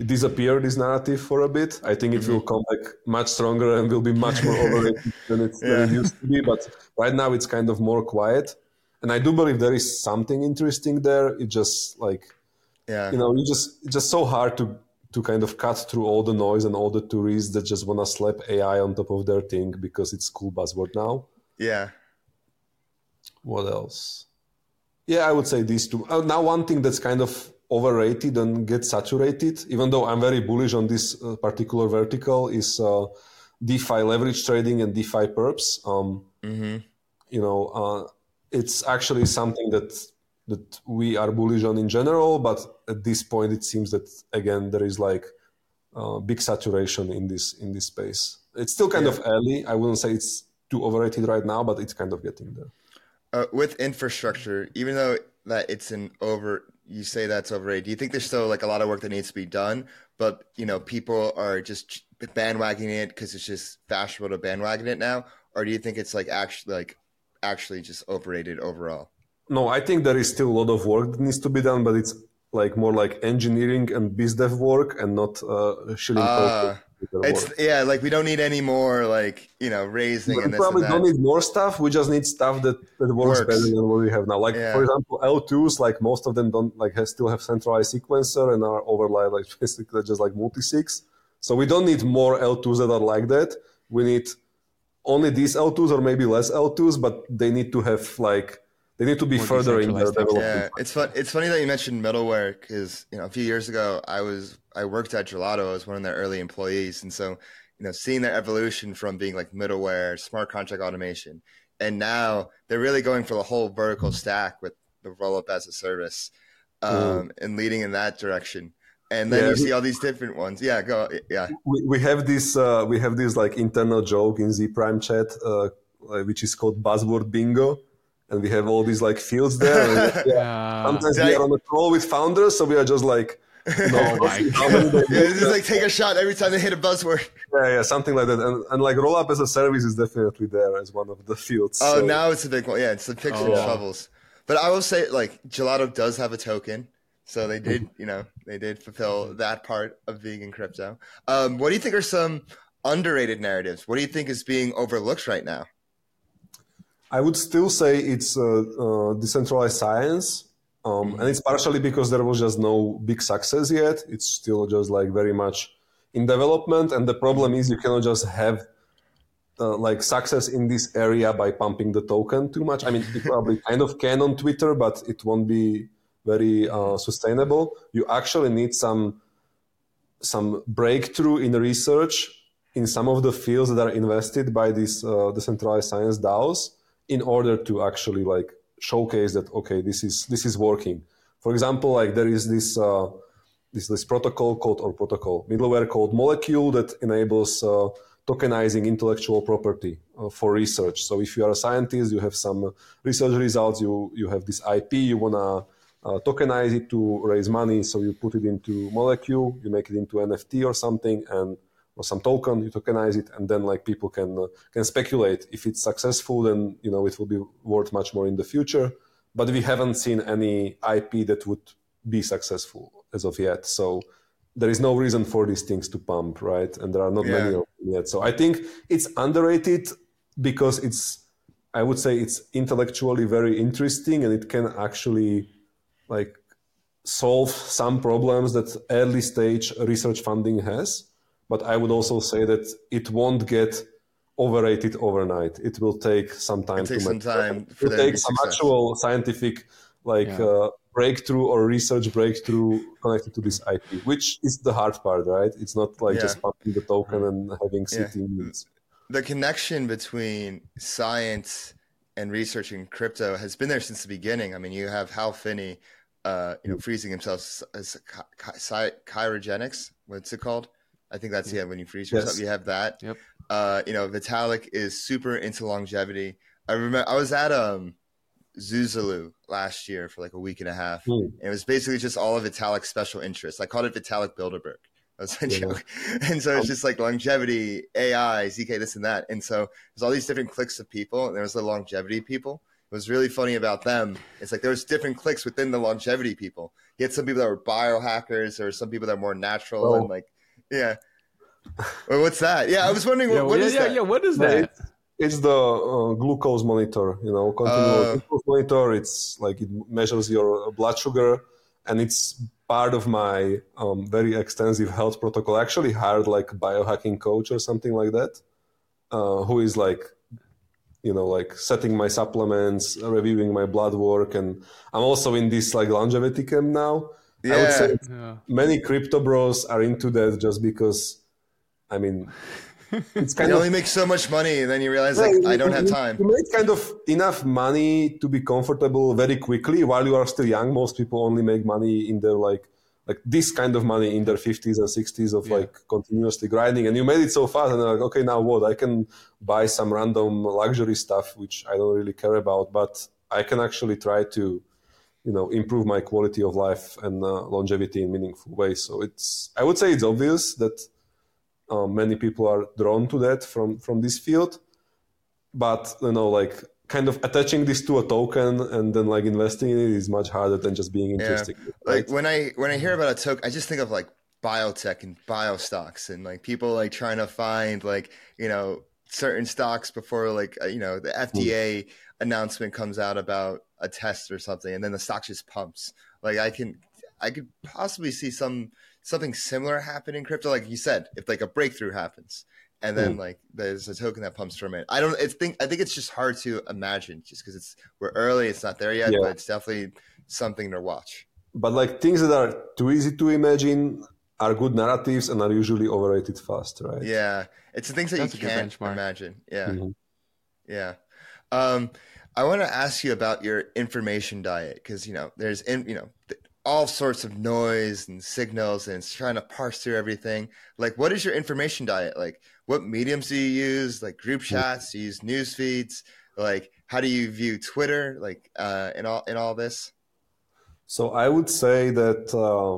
it disappeared this narrative for a bit. I think it mm-hmm. will come back much stronger and will be much more overrated than, it, yeah. than it used to be. But right now it's kind of more quiet. And I do believe there is something interesting there. It just like, yeah, you know, you just it's just so hard to to kind of cut through all the noise and all the tourists that just want to slap AI on top of their thing because it's cool buzzword now. Yeah. What else? Yeah, I would say these two. Uh, now, one thing that's kind of overrated and gets saturated, even though I'm very bullish on this uh, particular vertical, is uh, DeFi leverage trading and DeFi perps. Um, mm-hmm. You know, uh, it's actually something that that we are bullish on in general, but at this point, it seems that again there is like uh, big saturation in this in this space. It's still kind yeah. of early. I wouldn't say it's too overrated right now, but it's kind of getting there. Uh, with infrastructure, even though that it's an over you say that's overrated. Do you think there's still like a lot of work that needs to be done, but you know people are just bandwagoning it because it's just fashionable to bandwagon it now, or do you think it's like actually like actually just overrated overall? No, I think there is still a lot of work that needs to be done, but it's like more like engineering and biz dev work and not uh, shilling uh, it's yeah, like we don't need any more like you know raising. We probably don't need more stuff. We just need stuff that, that works, works. better than what we have now. Like yeah. for example, L2s, like most of them don't like have, still have centralized sequencer and are overlaid like basically just like multi-sigs. So we don't need more L2s that are like that. We need only these L2s or maybe less L2s, but they need to have like they need to be further in their development. Yeah, it's fun. It's funny that you mentioned middleware because you know a few years ago I was I worked at Gelato. I was one of their early employees, and so you know seeing their evolution from being like middleware, smart contract automation, and now they're really going for the whole vertical stack with the roll up as a service, um, mm. and leading in that direction. And then yeah. you see all these different ones. Yeah, go. Yeah, we, we have this. Uh, we have this like internal joke in Zee Prime chat, uh, which is called buzzword bingo and we have all these like fields there. And, yeah. Sometimes we are on a call with founders, so we are just like, you know, oh my God. yeah, just like take a shot every time they hit a buzzword. Yeah, yeah, something like that. And, and like roll up as a service is definitely there as one of the fields. Oh, so. now it's a big one. Yeah, it's the picks oh, and yeah. shovels. But I will say, like, Gelato does have a token. So they did, you know, they did fulfill that part of being in crypto. Um, what do you think are some underrated narratives? What do you think is being overlooked right now? I would still say it's uh, uh, decentralized science. Um, mm-hmm. and it's partially because there was just no big success yet. It's still just like very much in development. And the problem is you cannot just have uh, like success in this area by pumping the token too much. I mean, you probably kind of can on Twitter, but it won't be very uh, sustainable. You actually need some some breakthrough in research in some of the fields that are invested by these uh, decentralized science DAOs in order to actually like showcase that okay this is this is working. For example like there is this uh, this this protocol called or protocol middleware called molecule that enables uh, tokenizing intellectual property uh, for research. So if you are a scientist you have some research results you you have this ip you want to uh, tokenize it to raise money so you put it into molecule you make it into nft or something and or some token, you tokenize it, and then like people can uh, can speculate if it's successful, then you know it will be worth much more in the future. But we haven't seen any IP that would be successful as of yet. So there is no reason for these things to pump, right? And there are not yeah. many of them yet. So I think it's underrated because it's, I would say, it's intellectually very interesting and it can actually like solve some problems that early stage research funding has but I would also say that it won't get overrated overnight. It will take some time. It takes to some time It for will take some successful. actual scientific like Yeah. uh, breakthrough or research breakthrough connected to this IP, which is the hard part, right? It's not like Yeah. just pumping the token and having Yeah. city. the connection between science and research in crypto has been there since the beginning. I mean, you have Hal Finney, uh, you know, freezing himself as chi- chi- cryogenics. What's it called? I think that's yeah. When you freeze yourself, Yes. you have that. Yep. Uh, you know, Vitalik is super into longevity. I remember I was at um Zuzalu last year for like a week and a half. Hmm. And it was basically just all of Vitalik's special interests. I called it Vitalik Bilderberg. That was a Yeah. joke. And so it's just like longevity, AI, ZK, this and that. And so there's all these different cliques of people, and there was the longevity people. It was really funny about them. It's like there was different cliques within the longevity people. You had some people that were biohackers, or some people that were more natural, Oh. and like, yeah. Well, what's that? Yeah, I was wondering Yeah, what, what yeah, is yeah, that? yeah. What is that? It's the uh, glucose monitor, you know, continuous Uh. glucose monitor. It's like it measures your blood sugar, and it's part of my um, very extensive health protocol. I actually hired like a biohacking coach or something like that, uh, who is like, you know, like setting my supplements, reviewing my blood work, and I'm also in this like longevity camp now. I would Yeah. say Yeah. many crypto bros are into that just because, I mean, it's kind You of only make so much money, and then you realize like yeah, I don't you- have time. You make kind of enough money to be comfortable very quickly while you are still young. Most people only make money in their like like this kind of money in their fifties and sixties of Yeah. like continuously grinding. And you made it so fast, and they're like, okay, now what? I can buy some random luxury stuff which I don't really care about, but I can actually try to you know improve my quality of life and uh, longevity in meaningful ways. So it's I would say it's obvious that uh, many people are drawn to that from from this field. But you know like kind of attaching this to a token and then like investing in it is much harder than just being interested in it, like when I when I hear about a token, I just think of like biotech and bio stocks and like people like trying to find like you know certain stocks before like uh, you know the FDA announcement comes out about a test or something, and then the stock just pumps. Like I can I could possibly see some something similar happen in crypto, like you said, if like a breakthrough happens. And then, like, there's a token that pumps from it. I don't. It's think. I think it's just hard to imagine, just because it's we're early. It's not there yet, Yeah. but it's definitely something to watch. but like things that are too easy to imagine are good narratives and are usually overrated fast right Yeah, it's the things that That's you can't imagine. Yeah, Mhm. yeah. Um, I want to ask you about your information diet because you know there's in you know all sorts of noise and signals and it's trying to parse through everything. Like, what is your information diet? Like, what mediums do you use? Like group chats? Do you use news feeds? Like, how do you view Twitter? Like, uh, in all in all this? so i would say that uh,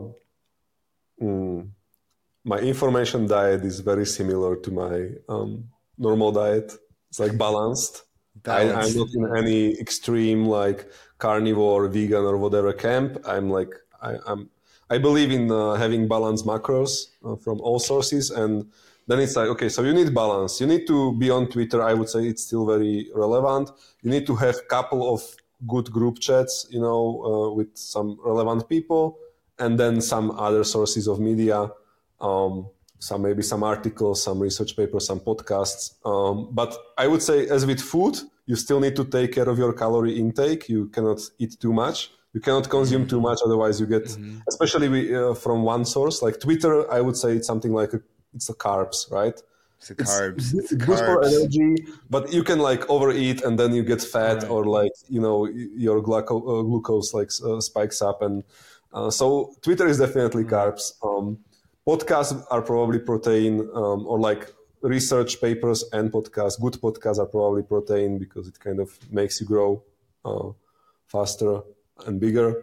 mm, my information diet is very similar to my um, normal diet it's like balanced I, I'm not in any extreme like carnivore, vegan, or whatever camp. I'm like I, I'm. I believe in uh, having balanced macros uh, from all sources, and then it's like okay, so you need balance. You need to be on Twitter. I would say it's still very relevant. You need to have couple of good group chats, you know, uh, with some relevant people, and then some other sources of media. Um, some maybe some articles, some research papers, some podcasts. Um, but I would say, as with food, you still need to take care of your calorie intake. You cannot eat too much. You cannot consume too much, otherwise you get, especially we, uh, from one source like Twitter. I would say it's something like a, it's a carbs, right? It's the carbs. It's the good for energy, but you can like overeat and then you get fat Right. or like you know your gluco- uh, glucose like uh, spikes up and uh, so Twitter is definitely carbs. Um, podcasts are probably protein um, or like research papers and podcasts. Good podcasts are probably protein because it kind of makes you grow uh, faster and bigger.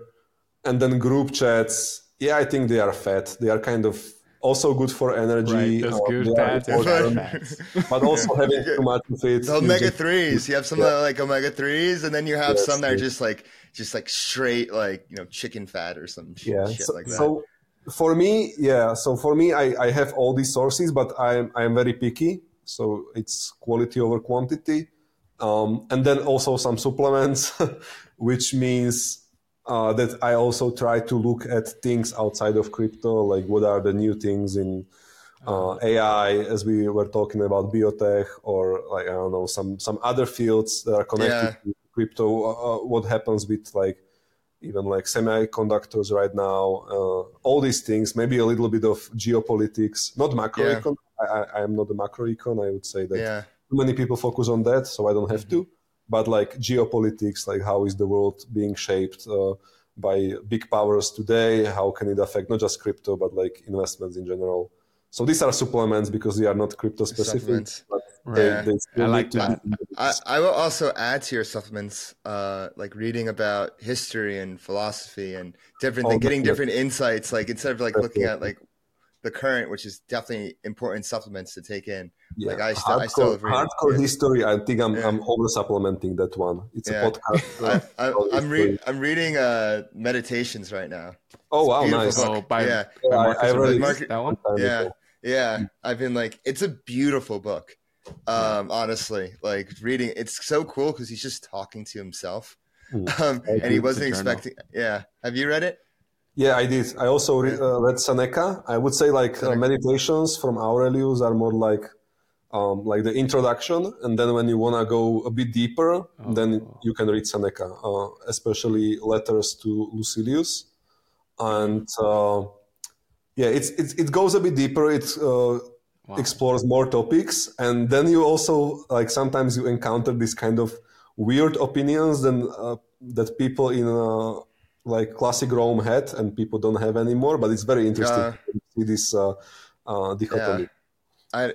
And then group chats, yeah, I think they are fat. They are kind of also good for energy. Right, there's uh, good fats bad fats. but also having too much of it. The you omega just- threes. You have some that are like omega threes, and then you have Yes, some that are just like just like straight like you know chicken fat or some yeah. shit So, like that. so for me, yeah. So for me, I, I have all these sources, but I'm I'm very picky. So it's quality over quantity, um, and then also some supplements, which means uh, that I also try to look at things outside of crypto, like what are the new things in uh, AI, as we were talking about biotech, or like I don't know some some other fields that are connected Yeah. to crypto. Uh, what happens with like even like semiconductors right now? Uh, all these things, maybe a little bit of geopolitics, not macroecon. I, I, I am not a macroecon. I would say that Yeah. too many people focus on that, so I don't have to. But like geopolitics, like how is the world being shaped uh, by big powers today? How can it affect not just crypto, but like investments in general? So these are supplements because they are not crypto specific. Supplements. Right. they, they I like that. I, I will also add to your supplements, uh, like reading about history and philosophy and different, Oh, thing, getting different insights. Like instead of like looking at like the current, which is definitely important supplements to take in. yeah. Like I still, I still hardcore, agree. hardcore Yeah. history. I think I'm, Yeah. I'm over supplementing that one. It's Yeah. a podcast. I, I, I'm history. reading. I'm reading uh, meditations right now. Oh wow, nice. book. Oh, by, Yeah. by I- Marcus I read it. Aurelius, that one. Yeah, ago. Yeah. I've been like, it's a beautiful book. Um, honestly, like reading, it's so cool because he's just talking to himself, Hmm. um, and he wasn't expecting. Yeah, have you read it? Yeah, I did. I also re- uh, read Seneca. I would say like uh, meditations from Aurelius are more like um, like the introduction, and then when you wanna go a bit deeper, then Oh. you can read Seneca, uh, especially letters to Lucilius, and uh, yeah, it's, it's it goes a bit deeper. It uh, Wow. explores more topics, and then you also like sometimes you encounter this kind of weird opinions than uh, that people in uh, like classic Rome had, and people don't have anymore. But it's very interesting Uh, to see this uh, uh, dichotomy. I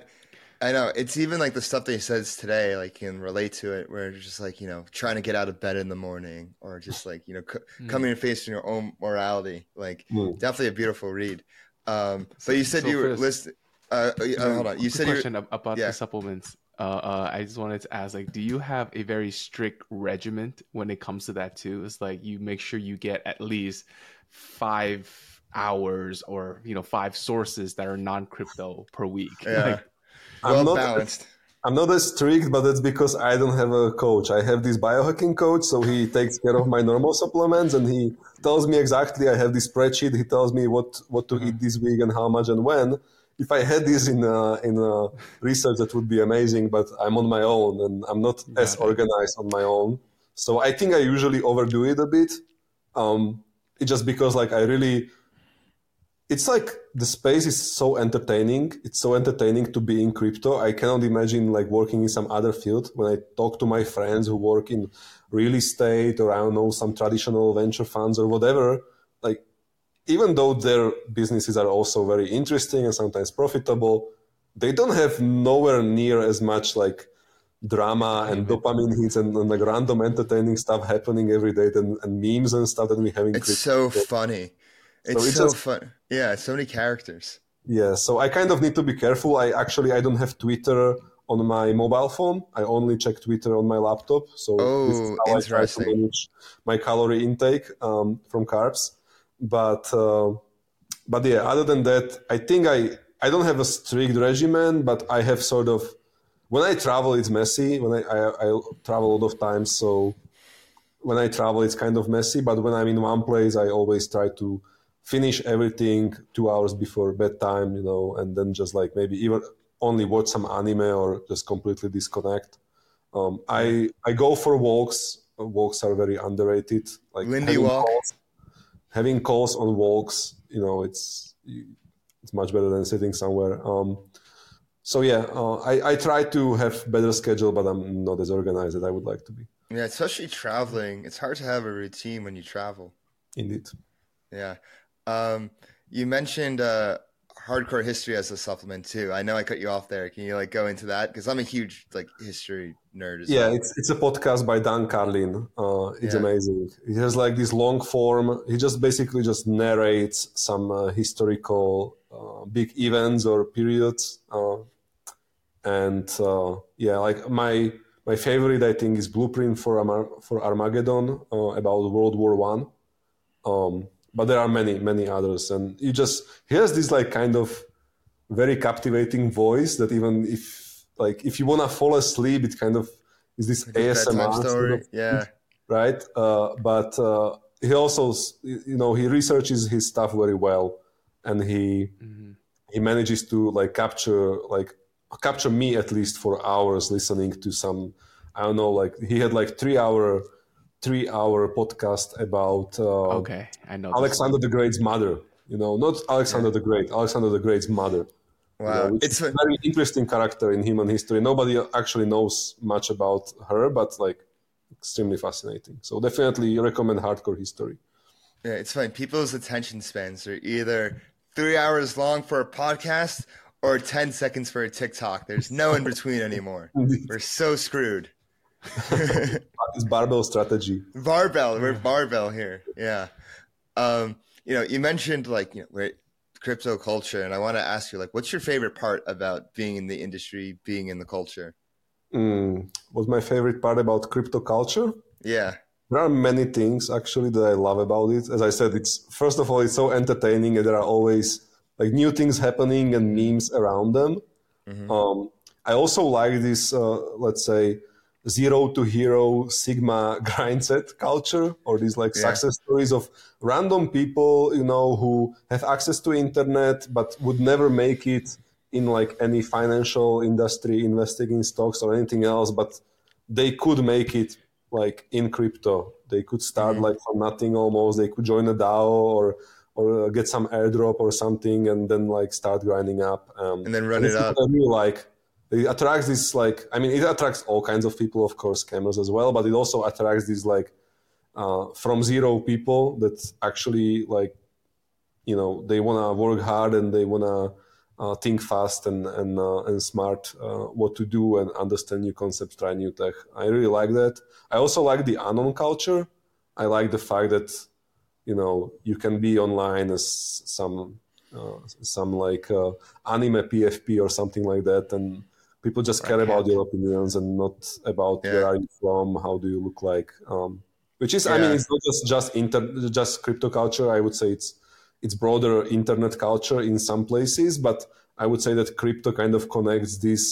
I know it's even like the stuff that he says today, like you can relate to it, where it's just like you know trying to get out of bed in the morning, or just like you know c- Hmm. coming and facing your own morality. Like Mm. definitely a beautiful read. Um, but you said so you were Chris- listening. Uh, uh, hold on, you Quick said you. question ab- about yeah. the supplements. Uh, uh, I just wanted to ask, like, do you have a very strict regiment when it comes to that too? It's like you make sure you get at least five hours or you know five sources that are non-crypto per week. Yeah, Like, I'm well not- balanced. I'm not as strict, but that's because I don't have a coach. I have this biohacking coach, so he takes care of my normal supplements, and he tells me exactly. I have this spreadsheet. He tells me what what to eat this week and how much and when. If I had this in uh, in uh, research, that would be amazing. But I'm on my own, and I'm not as organized on my own. So I think I usually overdo it a bit. Um, it's just because like I really it's like the space is so entertaining. It's so entertaining to be in crypto. I cannot imagine like working in some other field. When I talk to my friends who work in real estate or I don't know some traditional venture funds or whatever, like even though their businesses are also very interesting and sometimes profitable, they don't have nowhere near as much like drama and dopamine hits and, and like random entertaining stuff happening every day and, and memes and stuff that we have in crypto. It's crypto. so funny. It's it's so just- fun. Yeah, so many characters. Yeah, so I kind of need to be careful. I actually I don't have Twitter on my mobile phone. I only check Twitter on my laptop. So this is Oh, how I try to interesting. manage my calorie intake um, from carbs. But uh, but yeah, other than that, I think I I don't have a strict regimen, but I have sort of when I travel, it's messy. When I, I, I travel a lot of times, so when I travel, it's kind of messy. But when I'm in one place, I always try to finish everything two hours before bedtime, you know, and then just like maybe even only watch some anime or just completely disconnect. Um, I I go for walks. Walks are very underrated. Like Lindy having walk. calls, having calls on walks, you know, it's it's much better than sitting somewhere. Um, so yeah, uh, I I try to have better schedule, but I'm not as organized as I would like to be. Yeah, especially traveling. It's hard to have a routine when you travel. Indeed. Yeah. Um, you mentioned uh, hardcore history as a supplement too. I know I cut you off there. Can you like go into that? Because I'm a huge like history nerd. As Yeah, well. it's it's a podcast by Dan Carlin. Uh, it's Yeah. amazing. He has like this long form. He just basically just narrates some uh, historical uh, big events or periods. Uh, and uh, yeah, like my my favorite, I think, is Blueprint for Amar- for Armageddon uh, about World War One. Um, but there are many many others, and you just he has this like kind of very captivating voice that even if like if you wanna fall asleep, it kind of is this ASMR story. of Yeah. right? Uh, but uh, he also, you know, he researches his stuff very well, and he Mhm. he manages to like capture like capture me at least for hours listening to some I don't know like he had like three hour three hour podcast about uh, Okay, I know. Alexander the Great's mother. You know, not Alexander the Great, Alexander the Great's mother. you know, Wow. It's a very interesting character in human history. Nobody actually knows much about her, but like extremely fascinating. So definitely recommend hardcore history. Yeah, it's funny. People's attention spans are either three hours long for a podcast or 10 seconds for a TikTok. There's no in between anymore. We're so screwed. It's barbell strategy. Barbell. We're barbell here. Yeah. Um, you know, you mentioned like, you know, crypto culture, and I want to ask you, like, what's your favorite part about being in the industry, being in the culture? Mm, what's my favorite part about crypto culture? Yeah. There are many things actually that I love about it. As I said, it's first of all, it's so entertaining and there are always like new things happening and memes around them. Um, I also like this, uh, let's say, zero to hero Sigma grind set culture or these like Yeah. success stories of random people, you know, who have access to internet but would never make it in like any financial industry investing in stocks or anything else, but they could make it like in crypto. They could start Mm-hmm. like from nothing almost. They could join a DAO or or uh, get some airdrop or something and then like start grinding up. Um, And then run it up. really like. It attracts this like I mean it attracts all kinds of people, of course, scammers as well, but it also attracts these like uh, from zero people that actually like you know they want to work hard and they want to uh, think fast and and uh, and smart uh, what to do and understand new concepts, try new tech. I really like that. I also like the anon culture. I like the fact that you know you can be online as some uh, some like uh, anime PFP or something like that, and people just care about your opinions and not about Yeah. where are you from, how do you look like. Um, which is, I mean, it's not just just inter- just crypto culture. I would say it's it's broader internet culture in some places, but I would say that crypto kind of connects this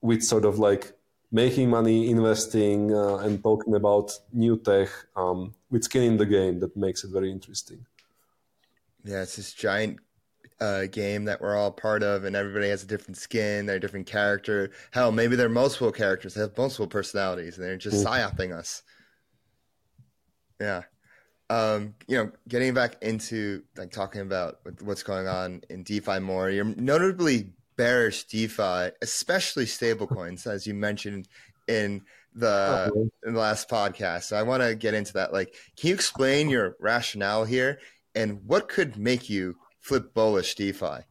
with sort of like making money, investing, uh, and talking about new tech um, with skin in the game. That makes it very interesting. Yeah, it's this giant uh, game that we're all part of, and everybody has a different skin, they're a different character. Hell, maybe they're multiple characters, they have multiple personalities, and they're just psyoping us. Yeah. Um, you know, getting back into like talking about what's going on in DeFi more, you're notably bearish DeFi, especially stablecoins, as you mentioned in the in the last podcast. So I want to get into that. Like, can you explain your rationale here and what could make you flip bullish DeFi?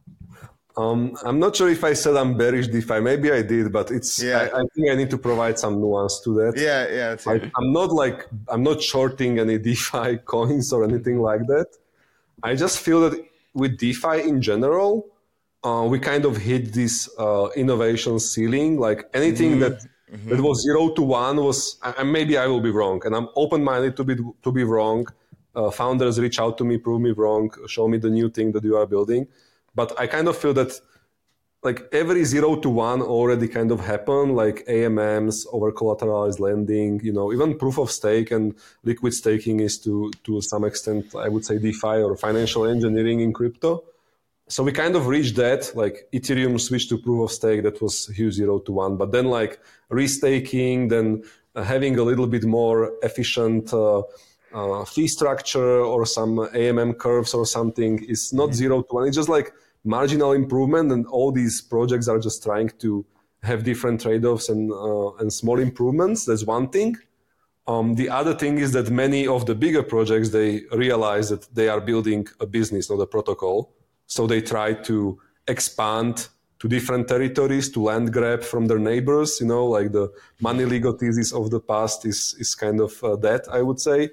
Um, I'm not sure if I said I'm bearish DeFi. Maybe I did, but it's. Yeah. I, I think I need to provide some nuance to that. Yeah, yeah, I, I'm not like I'm not shorting any DeFi coins or anything like that. I just feel that with DeFi in general, uh, we kind of hit this uh, innovation ceiling. Like anything that that was zero to one was, and maybe I will be wrong, and I'm open minded to be to be wrong. Uh, founders reach out to me, prove me wrong, show me the new thing that you are building. But I kind of feel that like every zero to one already kind of happened, like AMMs, over collateralized lending, you know, even proof of stake and liquid staking is to to some extent, I would say DeFi or financial engineering in crypto. So we kind of reached that, like Ethereum switched to proof of stake, that was huge zero to one. But then like restaking, then having a little bit more efficient uh, uh, fee structure or some AMM curves or something is not zero to one. It's just like marginal improvement, and all these projects are just trying to have different trade-offs and uh, and small improvements. That's one thing. Um, the other thing is that many of the bigger projects they realize that they are building a business, not a protocol. So they try to expand to different territories to land grab from their neighbors. You know, like the money lego thesis of the past is is kind of uh, that I would say.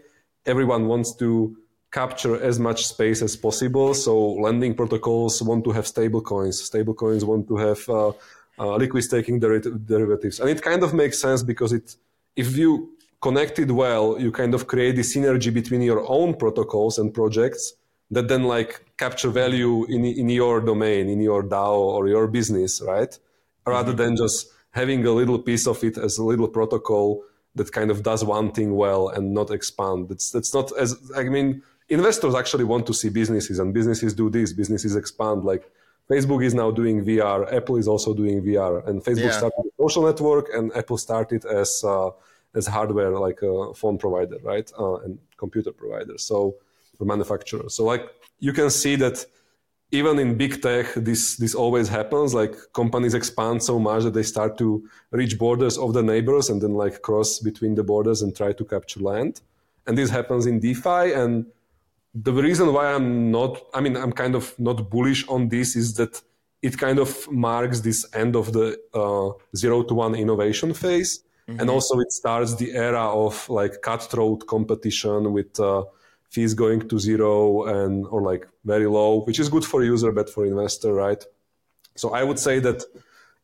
Everyone wants to capture as much space as possible. So lending protocols want to have stable coins. Stable coins want to have uh, uh, liquid staking deri- derivatives, and it kind of makes sense because it if you connect it well, you kind of create the synergy between your own protocols and projects that then like capture value in in your domain, in your DAO or your business, right? Rather than just having a little piece of it as a little protocol that kind of does one thing well and not expand. That's that's not as I mean investors actually want to see businesses and businesses do this, businesses expand. Like Facebook is now doing VR, Apple is also doing VR, and Facebook Yeah. started as a social network, and Apple started as uh, as hardware, like a phone provider, right, uh, and computer provider, so or manufacturer. So like you can see that even in big tech, this this always happens. Like companies expand so much that they start to reach borders of the neighbors and then like cross between the borders and try to capture land. And this happens in DeFi. And the reason why I'm not, I mean, I'm kind of not bullish on this is that it kind of marks this end of the uh, zero to one innovation phase. And also it starts the era of like cutthroat competition with uh, fees going to zero and or like very low, which is good for user, but for investor, right? So I would say that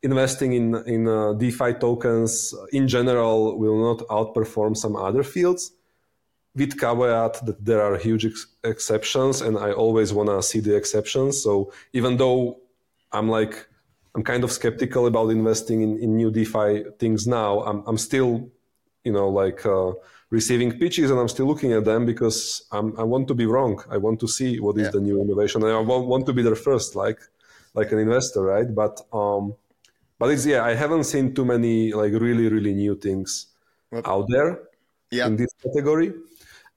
investing in in uh, DeFi tokens in general will not outperform some other fields, with caveat that there are huge ex- exceptions, and I always want to see the exceptions. So even though I'm like I'm kind of skeptical about investing in, in new DeFi things now, I'm I'm still you know like uh, receiving pitches and i'm still looking at them because I'm, i want to be wrong. I want to see what is Yeah. the new innovation. And i want, want to be there first like like an investor right? But um but it's yeah i haven't seen too many like really really new things out there Yeah. in this category.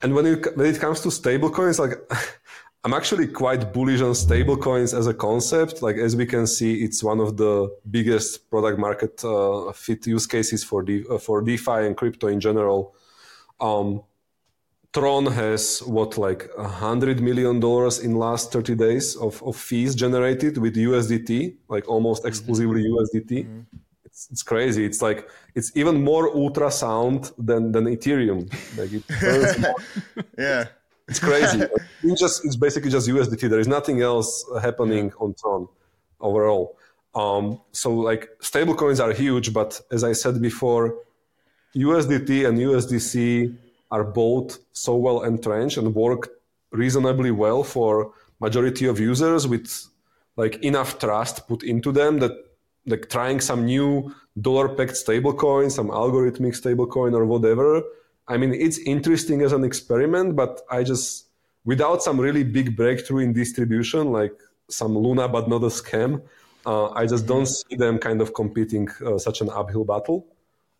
And when it when it comes to stablecoins like i'm actually quite bullish on stablecoins as a concept. Like as we can see it's one of the biggest product market uh, fit use cases for De- uh, for defi and crypto in general um, Tron has what like a hundred million dollars in last 30 days of, of fees generated with USDT, like almost exclusively USDT. It's, it's crazy. It's like it's even more ultrasound than than Ethereum. Like it. Yeah. it's crazy. it's just it's basically just USDT. There is nothing else happening on Tron overall. Um, so like stablecoins are huge, but as I said before, USDT and USDC are both so well entrenched and work reasonably well for majority of users with like enough trust put into them that like trying some new dollar pegged stablecoin, some algorithmic stablecoin or whatever. I mean, it's interesting as an experiment, but I just without some really big breakthrough in distribution, like some Luna but not a scam, uh, I just don't see them kind of competing uh, such an uphill battle.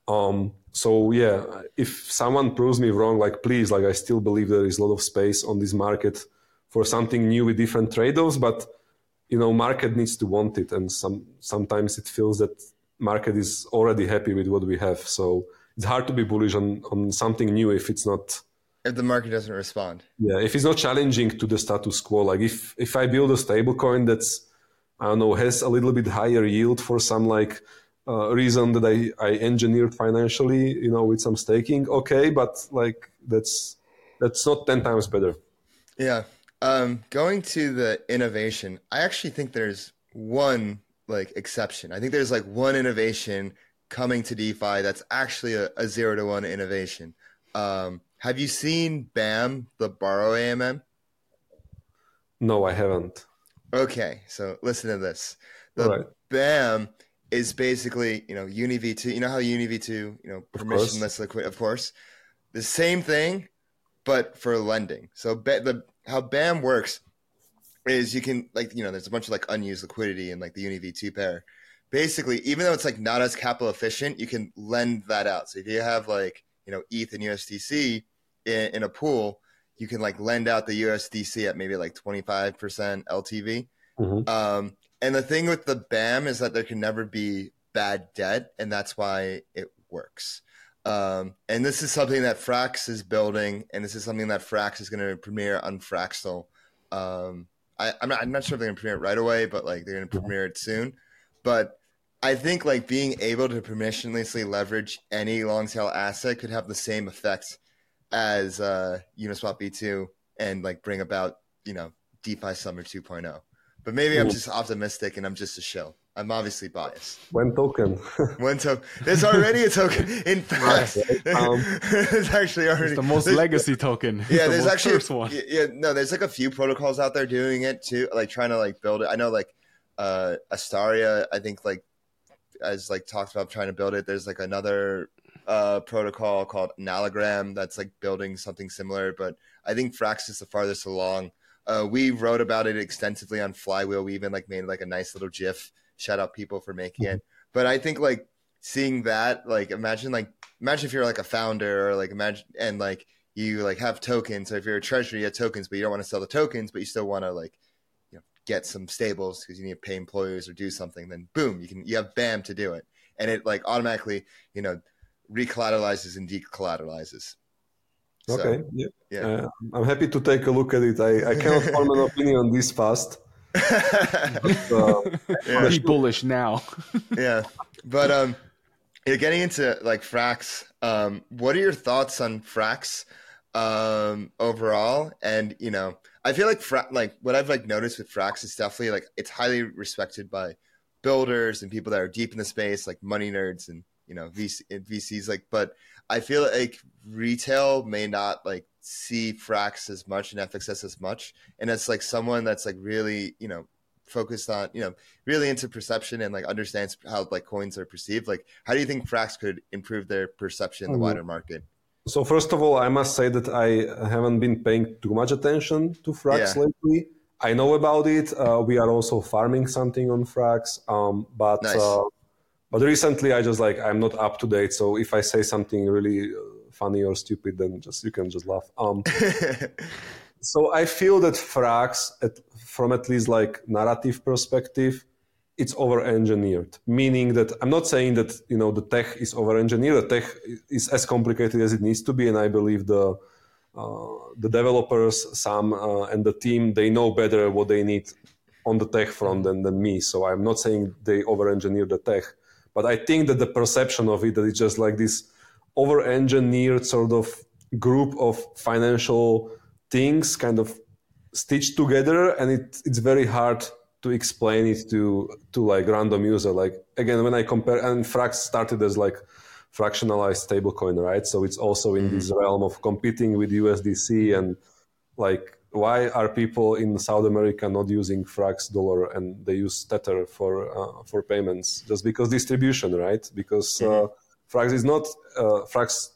Um, so yeah, if someone proves me wrong, like please, like I still believe there is a lot of space on this market for something new with different trade-offs, but you know, market needs to want it, and some sometimes it feels that market is already happy with what we have. So it's hard to be bullish on on something new if it's not If the market doesn't respond. yeah if it's not challenging to the status quo. Like if if I build a stable coin that's I don't know has a little bit higher yield for some like uh, reason that I, I engineered financially, you know, with some staking. Okay, but like that's that's not ten times better. Yeah. Um, going to the innovation, I actually think there's one like exception. I think there's like one innovation coming to DeFi that's actually a, a zero to one innovation. Um, have you seen BAM, the borrow AMM? No, I haven't. Okay, so listen to this. The right. BAM is basically, you know, UniV2. You know how UniV2, you know, permissionless liquid, of course. The same thing, but for lending. So ba- the how BAM works is you can like, you know, there's a bunch of like unused liquidity in like the UniV2 pair. Basically, even though it's like not as capital efficient, you can lend that out. So if you have like, you know, ETH and USDC in, in a pool, you can like lend out the USDC at maybe like 25% LTV. Mhm. Um, and the thing with the BAM is that there can never be bad debt, and that's why it works. Um, and this is something that Frax is building, and this is something that Frax is going to premiere on Fraxtal. Um, I, I'm, not, I'm not sure if they're going to premiere it right away, but like they're going to premiere it soon. But I think like being able to permissionlessly leverage any long tail asset could have the same effects as uh, Uniswap V2 and like bring about you know DeFi Summer 2.0. But maybe I'm just optimistic and I'm just a show. I'm obviously biased. One token. One token. There's already a token. In fact, Um, there's actually already It's the most legacy token. Yeah, the there's most actually first one. Yeah, yeah, no, there's like a few protocols out there doing it too, like trying to like build it. I know like uh Astaria, I think like as like talked about trying to build it. There's like another uh protocol called Analogram that's like building something similar, but I think Frax is the farthest along. Uh, we wrote about it extensively on Flywheel. We even like made like a nice little GIF. Shout out people for making it. But I think like seeing that, like imagine like imagine if you're like a founder or like imagine and like you like have tokens. So if you're a treasury, you have tokens, but you don't want to sell the tokens, but you still want to like you know get some stables because you need to pay employers or do something. Then boom, you can you have BAM to do it, and it like automatically you know recollateralizes and decollateralizes. So, Okay, yeah. yeah. Uh, I'm happy to take a look at it. I, I cannot form an opinion on this fast. But, uh, Yeah. Be bullish now. yeah but um you're getting into like frax um what are your thoughts on frax um overall and you know i feel like fra- like what i've like noticed with frax is definitely like it's highly respected by builders and people that are deep in the space like money nerds and you know VC, vcs like but i feel like retail may not like see frax as much and fxs as much and it's like someone that's like really you know focused on you know really into perception and like understands how like coins are perceived like how do you think frax could improve their perception in the Mhm. wider market So first of all, I must say that I haven't been paying too much attention to Frax Yeah. lately. I know about it. Uh, we are also farming something on Frax, um, but Nice. uh, but recently I just like I'm not up to date. So if I say something really uh, funny or stupid, then just you can just laugh. Um, so I feel that Frax, at, from at least like narrative perspective, it's over-engineered. Meaning that I'm not saying that you know the tech is over-engineered. The tech is as complicated as it needs to be, and I believe the uh, the developers, some uh, and the team, they know better what they need on the tech front than, than me. So I'm not saying they over-engineer the tech, but I think that the perception of it that it's just like this over-engineered sort of group of financial things kind of stitched together and it, it's very hard to explain it to to like random user. Like again when i compare and frax started as like fractionalized stablecoin right? So it's also in this realm of competing with usdc and like why are people in south america not using frax dollar and they use tether for uh, for payments? Just because distribution right? Because uh, frax is not uh, frax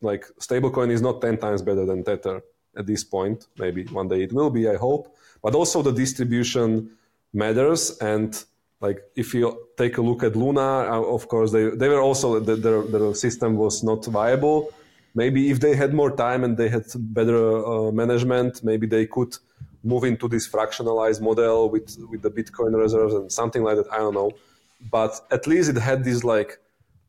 like stablecoin is not 10 times better than tether at this point. Maybe one day it will be i hope. But also the distribution matters. And like if you take a look at luna uh, of course they, they were also the, their, their system was not viable. Maybe if they had more time and they had better uh, management maybe they could move into this fractionalized model with with the bitcoin reserves and something like that. I don't know. But at least it had this like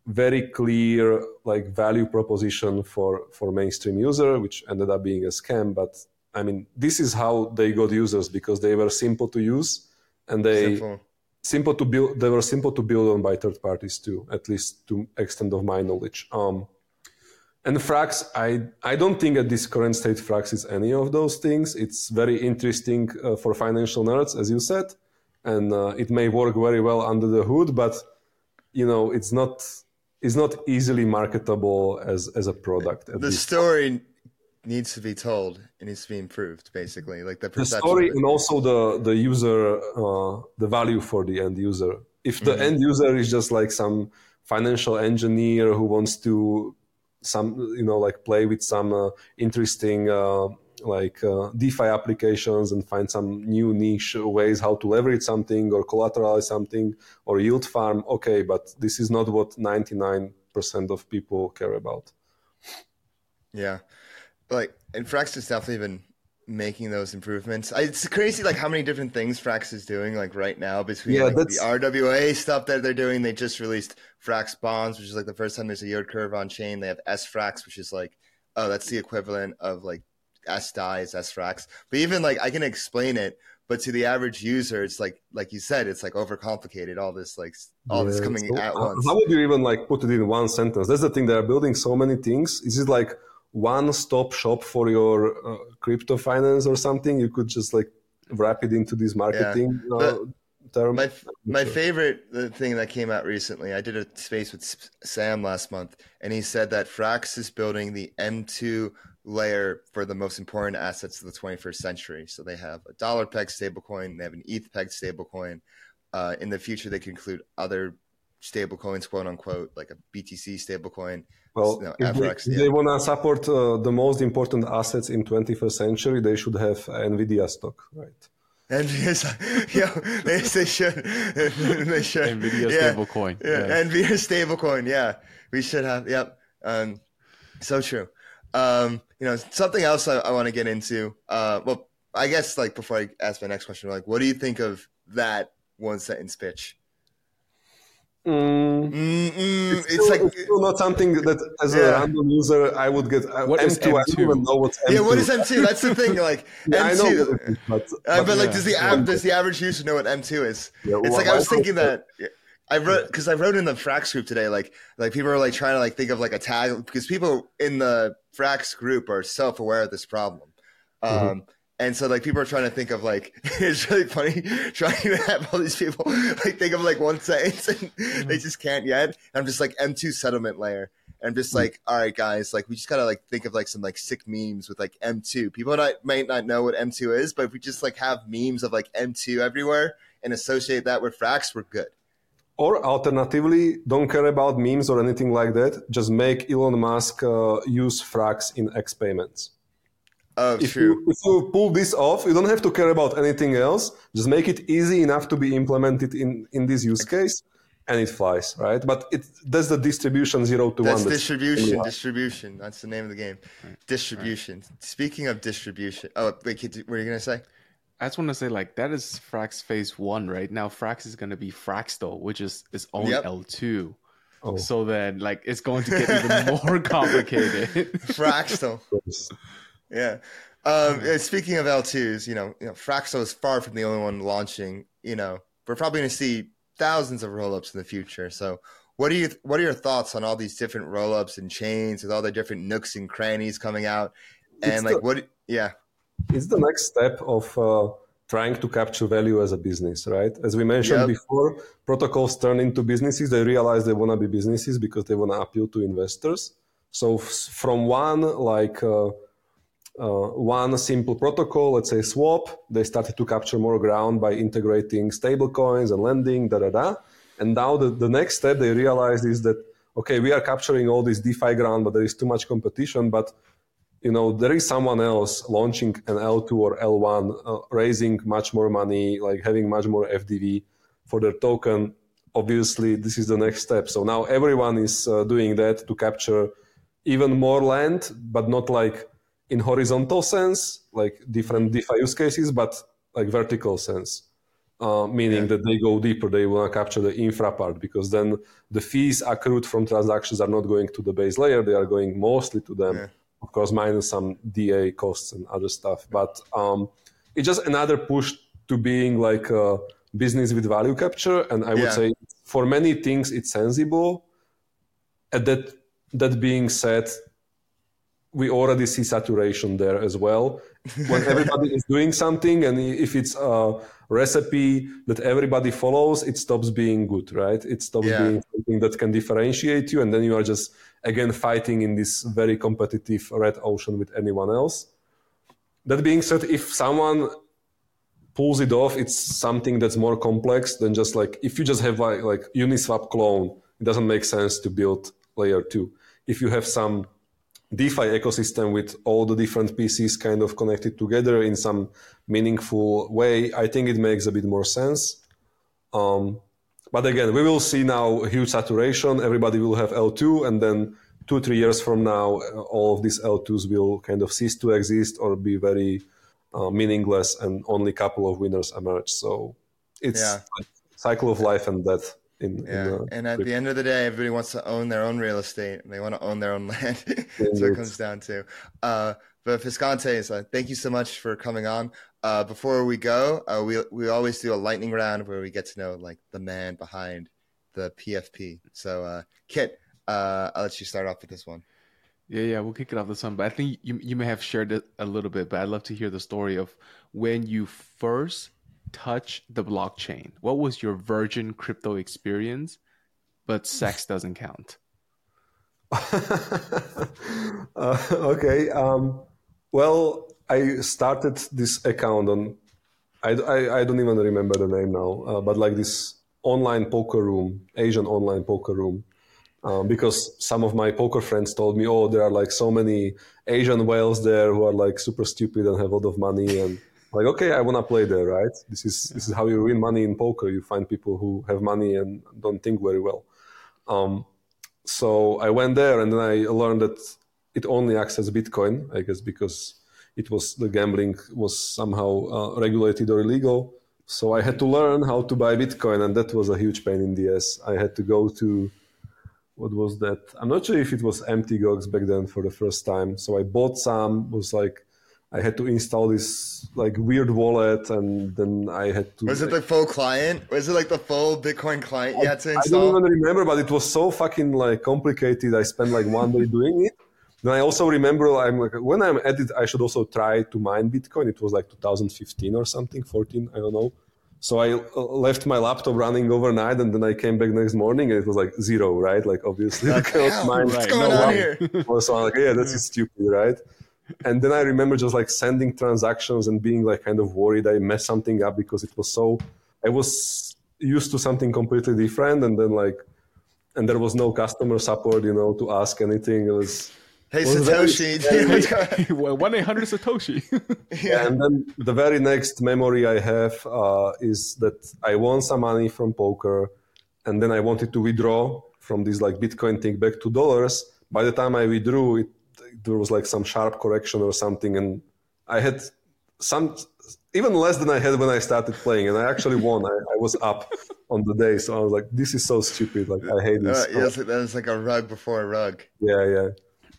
very clear like value proposition for for mainstream user which ended up being a scam but i mean this is how they got users because they were simple to use and they Simple. simple to build they were simple to build on by third parties too at least to extent of my knowledge um and frax i i don't think at this current state frax is any of those things it's very interesting uh, for financial nerds as you said and uh, it may work very well under the hood but you know it's not it's not easily marketable as as a product the this story needs to be told. It needs to be improved basically like the the story and also the the user uh, the value for the end user. If the Mm-hmm. end user is just like some financial engineer who wants to some you know like play with some uh, interesting uh, like uh, defi applications and find some new niche ways how to leverage something or collateralize something or yield farm okay but this is not what 99% of people care about Yeah, like and Frax has definitely been making those improvements. It's crazy, like how many different things Frax is doing, like right now between Yeah, like, the RWA stuff that they're doing. They just released Frax bonds, which is like the first time there's a yield curve on chain. They have S Frax, which is like, oh, that's the equivalent of like sDAI S Frax. But even like I can explain it, but to the average user, it's like like you said, it's like overcomplicated. All this like all this coming so at once. How would you even like put it in one sentence? That's the thing. They are building so many things. Is it like one stop shop for your uh, crypto finance or something? You could just like wrap it into this marketing uh, But term. My my sure. favorite uh, thing that came out recently, I did a space with Sam last month, and he said that Frax is building the M2 layer for the most important assets of the 21st century. So they have a dollar peg stablecoin, they have an ETH peg stablecoin. Uh, in the future, they can include other stablecoins, quote unquote, like a BTC stablecoin. Well, No, if, FRX, they, yeah. they want to support uh, the most important assets in 21st century, they should have Nvidia stock, right? And yeah, they, they should. they should. Nvidia yeah. stablecoin, Yeah, yes. Nvidia stablecoin. Yeah, we should have. Yep. Um, so true. Um, you know, something else I, I want to get into. Uh, well, I guess like before I ask my next question, like, what do you think of that one sentence pitch? Mm, Mm-mm, it's, like, it's still not something that, as Yeah. a random user, I would get. uh, What is M2, I don't even know what's M2. yeah. What is M two? That's the thing. Like Yeah, I know M2. what it is, but, Uh, but like, does the av- does the average user know what M two is? Yeah, it's why- like I was thinking that I wrote because I wrote in the Frax group today. Like, like people are like trying to like think of like a tag because people in the Frax group are self aware of this problem. Um, Mm-hmm. And so, like, people are trying to think of like it's really funny trying to have all these people like think of like one sentence and Mm-hmm. they just can't yet. And I'm just like M two settlement layer. And I'm just like, all right, guys, like we just gotta like think of like some like sick memes with like M2. People not, might not know what M2 is, but if we just like have memes of like M2 everywhere and associate that with Frax, we're good. Or alternatively, don't care about memes or anything like that. Just make Elon Musk uh, use Frax in X payments. Oh, If true. you, if you pull this off, you don't have to care about anything else. Just make it easy enough to be implemented in, in this use case, and it flies, right? But it that's the distribution zero to That's one. That's distribution. Distribution. That's the name of the game. Distribution. Speaking of distribution. Oh, wait, Kiet, what were you gonna say? I just want to say, like, that is Frax phase one, right? Now, Frax is going to be Fraxtal, which is its own Yep. L2. Oh. So then, like, it's going to get even more complicated. Fraxtal. Yeah. Um, speaking of L2s, you know, you know, Fraxtal is far from the only one launching. You know, we're probably going to see thousands of rollups in the future. So, what are you? What are your thoughts on all these different rollups and chains with all the different nooks and crannies coming out? And It's like, the- what? Yeah, it's the next step of uh, trying to capture value as a business, right? As we mentioned Yep. before, protocols turn into businesses. They realize they want to be businesses because they want to appeal to investors. So f- from one like uh, uh, one simple protocol, let's say swap, they started to capture more ground by integrating stable coins and lending, da da da. And now the, the next step they realized is that okay, we are capturing all this DeFi ground, but there is too much competition. But you know there is someone else launching an L2 or L1, uh, raising much more money, like having much more FDV for their token. Obviously, this is the next step. So now everyone is uh, doing that to capture even more land, but not like in horizontal sense, like different DeFi use cases, but like vertical sense. Uh, meaning that they go deeper, they want to capture the infra part because then the fees accrued from transactions are not going to the base layer, they are going mostly to them, Yeah. Of course, minus some DA costs and other stuff. But um, it's just another push to being like a business with value capture. And I would Yeah. say for many things, it's sensible. And that, that being said, we already see saturation there as well. When everybody is doing something, and if it's a recipe that everybody follows, it stops being good, right? It stops Yeah. being something that can differentiate you, and then you are just again fighting in this very competitive red ocean with anyone else. That being said, if someone pulls it off, it's something that's more complex than just like if you just have like, like Uniswap clone, it doesn't make sense to build layer two. If you have some DeFi ecosystem with all the different pieces kind of connected together in some meaningful way, I think it makes a bit more sense. Um, but again, we will see now huge saturation. Everybody will have L2, and then two, three years from now, uh, all of these L2s will kind of cease to exist or be very uh, meaningless, and only a couple of winners emerge. So it's Yeah. like cycle of life and death. In, in yeah. the and at the end of the day, everybody wants to own their own real estate. and They want to own their own land. That's what it comes down to. Uh, but Fiskantes, uh, thank you so much for coming on. Uh, before we go, uh, we we always do a lightning round where we get to know like the man behind the PFP. So, uh, Kiet, uh, I'll let you start off with this one. Yeah, yeah, we'll kick it off this one. But I think you you may have shared it a little bit, but I'd love to hear the story of when you first touched the blockchain. What was your virgin crypto experience? But sex doesn't count. uh, okay. Um, well, I started this account on, I, I, I don't even remember the name now, uh, but like this online poker room, Asian online poker room. Um, because some of my poker friends told me, "Oh, there are like so many Asian whales there who are like super stupid and have a lot of money." And like, okay, I want to play there, right? This is this is how you win money in poker. You find people who have money and don't think very well. Um, so I went there, and then I learned that it only accepts Bitcoin, I guess, because it was the gambling was somehow uh, regulated or illegal. So I had to learn how to buy Bitcoin, and that was a huge pain in the ass. I had to go to what was that? I'm not sure if it was Mt. Gox back then for the first time. So I bought some. Was like I had to install this like weird wallet, and then I had to. Was it the full client? Was it like the full Bitcoin client you had to install? I don't even remember, but it was so fucking like complicated. I spent like one day doing it. Then I also remember I'm like when I'm at it, I should also try to mine Bitcoin. It was like 2015 or something, 14, I don't know. So I uh, left my laptop running overnight, and then I came back next morning, and it was like zero, right? Like obviously, Like, cannot mine what's Right, going no on way. here? so I'm like, yeah, that's stupid, right? And then I remember just like sending transactions and being like kind of worried I messed something up because it was so I was used to something completely different and then like and there was no customer support, you know, to ask anything. It was Hey, was very- Satoshi. One eight hundred Satoshi. yeah. and then the very next memory I have uh, is that I won some money from poker, and then I wanted to withdraw from this like Bitcoin thing back to dollars. By the time I withdrew, it there was like some sharp correction or something, and I had some even less than I had when I started playing, and I actually won. I, I was up on the day, so I was like, "This is so stupid! Like I hate this." Uh, yes, that was like a rug before a rug. Yeah, yeah.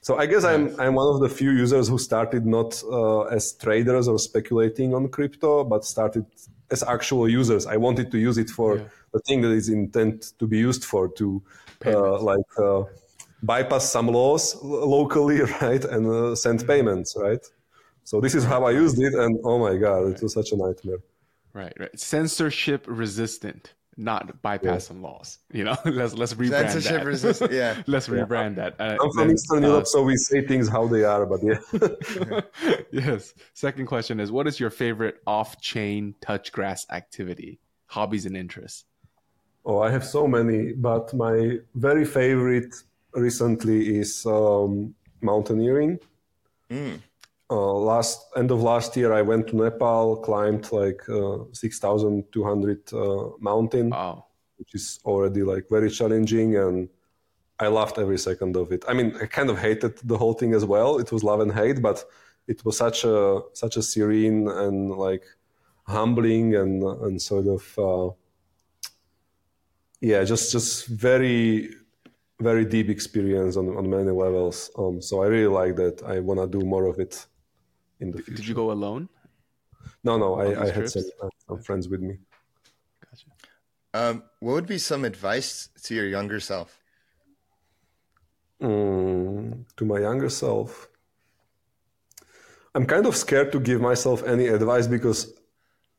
So I guess I'm I'm one of the few users who started not uh, as traders or speculating on crypto, but started as actual users. I wanted to use it for Yeah. the thing that is intended to be used for to uh, like uh, bypass some laws locally, right, and uh, send payments, right. So this is how I used it, and oh my god, it was such a nightmare. right, right. Censorship resistant, not bypassing laws. You know, let's let's rebrand Censorship that. resistant. Yeah. let's rebrand that. Uh, I'm from then, Eastern uh, Europe, so we say things how they are, but yeah. yes. Second question is what is your favorite off-chain touch grass activity, hobbies and interests? Oh, I have so many, but my very favorite recently is um, mountaineering. Uh, last end of last year, I went to Nepal, climbed like uh, six thousand two hundred uh, mountain, Wow. which is already like very challenging, and I loved every second of it. I mean, I kind of hated the whole thing as well. It was love and hate, but it was such a such a serene and like humbling and and sort of. Uh, yeah just just very very deep experience on, on many levels um so i really like that i want to do more of it in the future Did you go alone? no no i, I had some, uh, some friends with me Gotcha. Um, what would be some advice to your younger self? Mm, to my younger self i'm kind of scared to give myself any advice because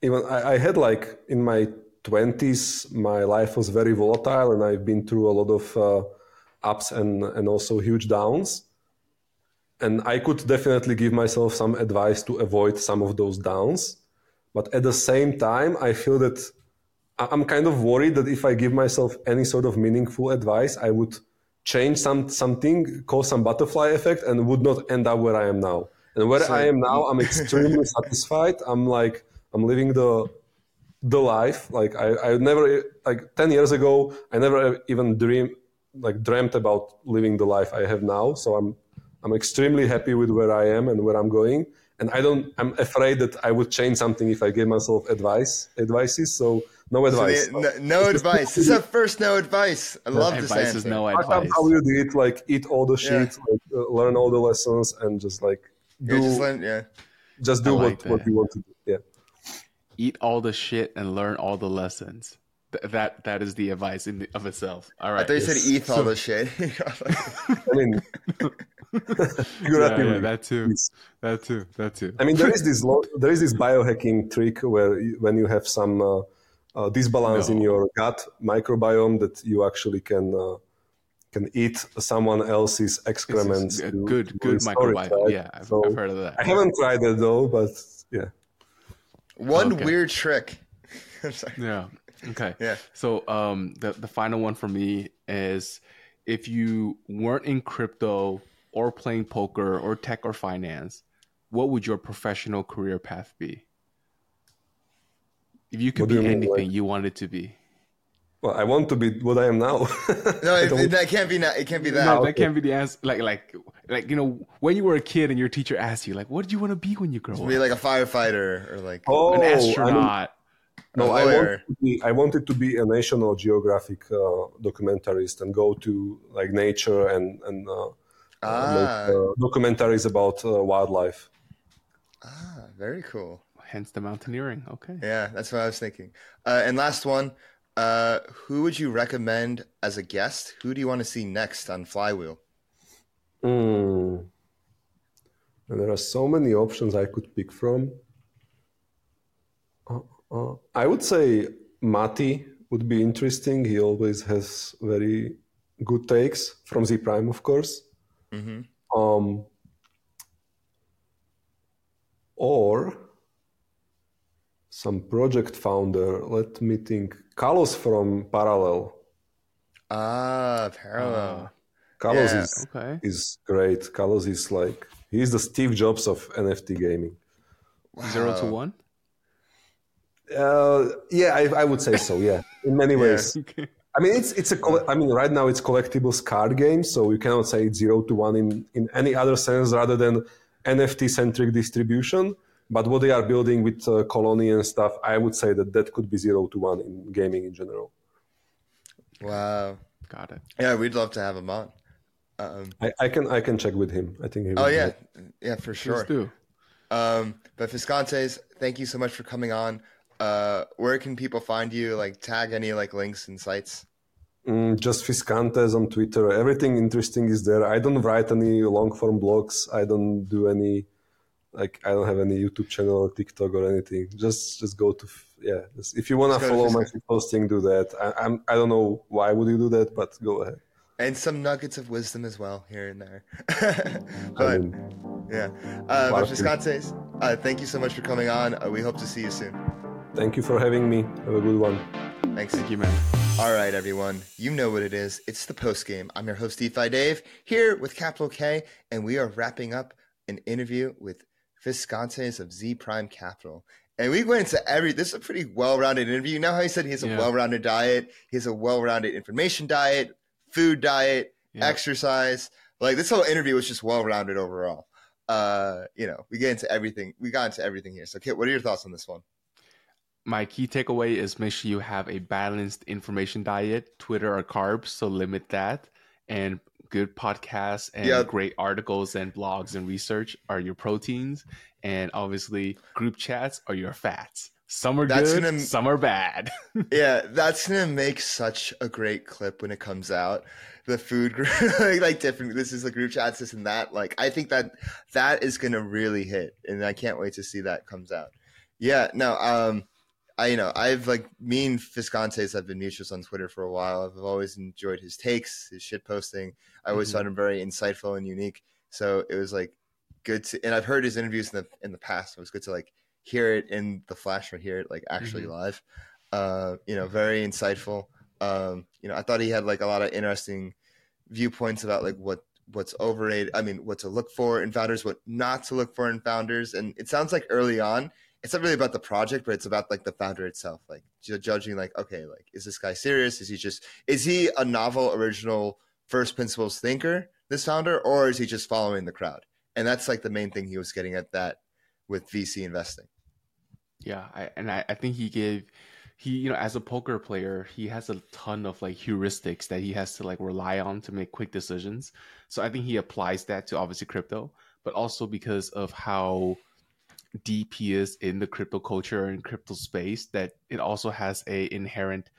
even I, I had like in my 20s my life was very volatile and i've been through a lot of uh, ups and and also huge downs. And i could definitely give myself some advice to avoid some of those downs. But at the same time i feel that i'm kind of worried that if i give myself any sort of meaningful advice i would change some something cause some butterfly effect and would not end up where i am now. And where So- i am now i'm extremely satisfied. I'm like i'm living the the life. Like i i never like 10 years ago i never even dream like dreamt about living the life i have now so i'm i'm extremely happy with where i am and where i'm going and i don't i'm afraid that i would change something if i gave myself advice advices so no So advice the- no, no advice. This is a first no advice. I love this Advice answer. is no Fuck up advice. how you did like eat all the shit like, uh, learn all the lessons and just like do Yeah, just, just let, yeah. do I what, like what you want to do yeah Eat all the shit and learn all the lessons. Th- that that is the advice in the, of itself. All right. I thought you said eat all the shit. i mean yeah, yeah, that too. please. That too. That too. I mean, there is this lo- there is this biohacking trick where you, when you have some uh, uh, disbalance in your gut microbiome, that you actually can uh, can eat someone else's excrements. a to- good to good restore microbiome. right? Yeah, I've, So, I've heard of that. I haven't tried it though, but yeah. One Okay. weird trick. I'm sorry. Yeah. Okay. Yeah. So um the the final one for me is if you weren't in crypto or playing poker or tech or finance, what would your professional career path be? If you could What be you mean, anything like- you wanted to be. Well, I want to be what I am now. No, I it, that can't be. That. It can't be that. No, okay. that can't be the answer. Like, like, like you know, when you were a kid and your teacher asked you, like, what did you want to be when you grow up? Be like a firefighter or like. oh, An astronaut. No, A I lawyer. wanted, be, I wanted to be a National Geographic uh, documentarist and go to like nature and and uh, Ah. make uh, documentaries about uh, wildlife. Ah, very cool. Hence the mountaineering. Okay. Yeah, that's what I was thinking. Uh, and last one, uh, who would you recommend as a guest? Who do you want to see next on Flywheel? Mm. And there are so many options I could pick from. Uh, uh, I would say Mati would be interesting. He always has very good takes from Zee Prime, of course. hmm Um, or some project founder. Let me think. Carlos from Parallel. Ah, parallel. Carlos Yeah. is Okay. is great. Carlos is like he's the Steve Jobs of NFT gaming. Zero to one. Uh, yeah, I, I would say so. Yeah, in many ways. Okay. I mean, it's it's a. colle- I mean, right now it's collectibles card game, so you cannot say it's zero to one in in any other sense rather than NFT centric distribution. But what they are building with uh, Colony and stuff, I would say that that could be zero to one in gaming in general. Wow. Got it. Yeah, we'd love to have him on. Um, I, I can I can check with him. I think. He oh yeah, have- yeah, for Please sure. do. Um, but Fiskantes, thank you so much for coming on. Uh, where can people find you? Like, tag any like links and sites. Mm, just Fiskantes on Twitter. Everything interesting is there. I don't write any long form blogs. I don't do any like I don't have any YouTube channel or TikTok or anything. Just just go to yeah. Just, if you wanna Just follow my posting, do that. I, I'm I don't know why would you do that, but go ahead. And some nuggets of wisdom as well here and there. I but mean, yeah, uh, Fiskantes, uh, thank you so much for coming on. Uh, we hope to see you soon. Thank you for having me. Have a good one. Thanks. Thank you, man. All right, everyone. You know what it is. It's the post game. I'm your host, DeFi Dave, here with Kapital K, and we are wrapping up an interview with Fiskantes of Zee Prime Capital. And we went into every. This is a pretty well-rounded interview. You know how he said he has a Yeah. well-rounded diet. He has a well-rounded information diet, food diet, Yeah. exercise. Like this whole interview was just well-rounded overall. Uh, you know, we get into everything. We got into everything here. So, Kiet, what are your thoughts on this one? My key takeaway is make sure you have a balanced information diet. Twitter or carbs, so limit that. And good podcasts and Yeah. great articles and blogs and research are your proteins. And obviously, group chats are your fats. Some are That's good, gonna- some are bad. yeah, that's gonna make such a great clip when it comes out. The food group, like, like different. This is the group chats, this and that. Like, I think that that is gonna really hit, and I can't wait to see that comes out. Yeah, no, um, I you know I've like me and Fiskantes have been mutuals on Twitter for a while. I've always enjoyed his takes, his shit posting. I always Mhm. found him very insightful and unique. So it was like good to, and I've heard his interviews in the in the past. So it was good to like hear it in the flash or hear it like actually live. Uh, you know, very insightful. Um, you know, I thought he had like a lot of interesting viewpoints about like what what's overrated. I mean, what to look for in founders, what not to look for in founders. And it sounds like early on, it's not really about the project, but it's about like the founder itself, like judging like, okay, like is this guy serious? Is he just is he a novel, original, first principles thinker, this founder, or is he just following the crowd? And that's like the main thing he was getting at that with VC investing. Yeah, I, and I, I think he gave he you know as a poker player he has a ton of like heuristics that he has to like rely on to make quick decisions. So I think he applies that to obviously crypto, but also because of how deep he is in the crypto culture and crypto space that it also has a inherent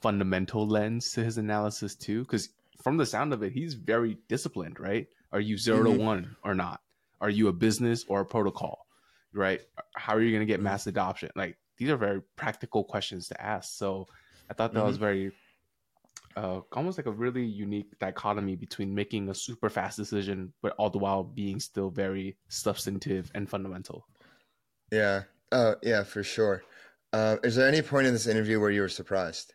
fundamental lens to his analysis too because from the sound of it he's very disciplined right? Are you 0 Mhm. to 1 or not? Are you a business or a protocol right? How are you going to get mass adoption? Like these are very practical questions to ask. So i thought that was very uh, almost like a really unique dichotomy between making a super fast decision but all the while being still very substantive and fundamental Yeah. Oh, yeah, for sure. Uh, is there any point in this interview where you were surprised?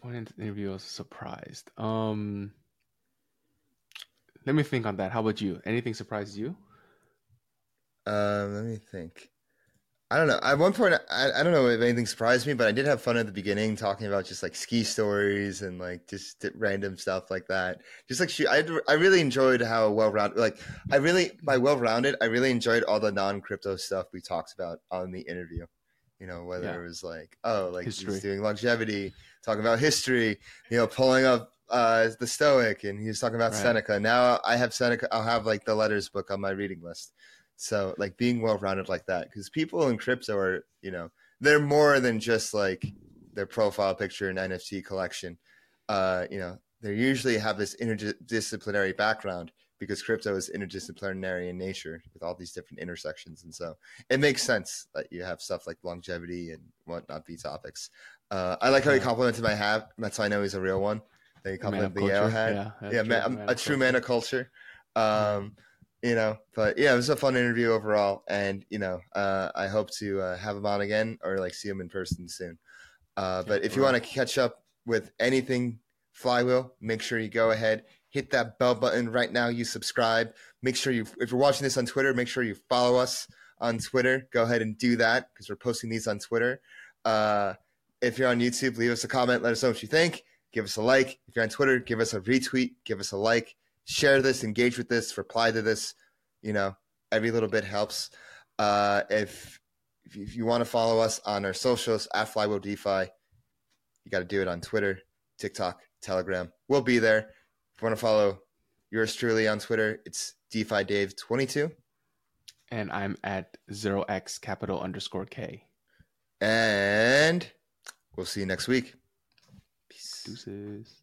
One interview I was surprised. Um, let me think on that. How about you? Anything surprised you? Um, let me think. I don't know. At one point, I, I don't know if anything surprised me, but I did have fun at the beginning talking about just like ski stories and like just random stuff like that. Just like she, I, I really enjoyed how well rounded, like I really by well rounded, I really enjoyed all the non crypto stuff we talked about on the interview. You know, whether yeah. it was like oh, like history. he's doing longevity, talking about history, you know, pulling up uh, the Stoic, and he was talking about right. Seneca. Now I have Seneca. I'll have like the letters book on my reading list. So like being well rounded like that, because people in crypto are, you know, they're more than just like their profile picture and NFT collection. Uh, you know, they usually have this interdisciplinary background because crypto is interdisciplinary in nature with all these different intersections. And so it makes sense that you have stuff like longevity and whatnot be topics. Uh, I like how he complimented my hat. That's how I know he's a real one. They complimented the Yale hat. Yeah, yeah man, a true man of culture. Um, you know but yeah it was a fun interview overall and you know uh, i hope to uh, have him on again or like see him in person soon. Uh, but if you want to catch up with anything flywheel make sure you go ahead hit that bell button right now you subscribe. Make sure you if you're watching this on twitter make sure you follow us on twitter. Go ahead and do that because we're posting these on twitter. Uh, if you're on youtube leave us a comment let us know what you think. Give us a like. If you're on twitter give us a retweet. Give us a like share this, engage with this, reply to this. You know, every little bit helps. Uh, if if you, want to follow us on our socials at Flywheel DeFi, you got to do it on Twitter, TikTok, Telegram. We'll be there. If you want to follow yours truly on Twitter, it's DeFi Dave 22. And I'm at 0x capital underscore K. And we'll see you next week. Peace. Deuces.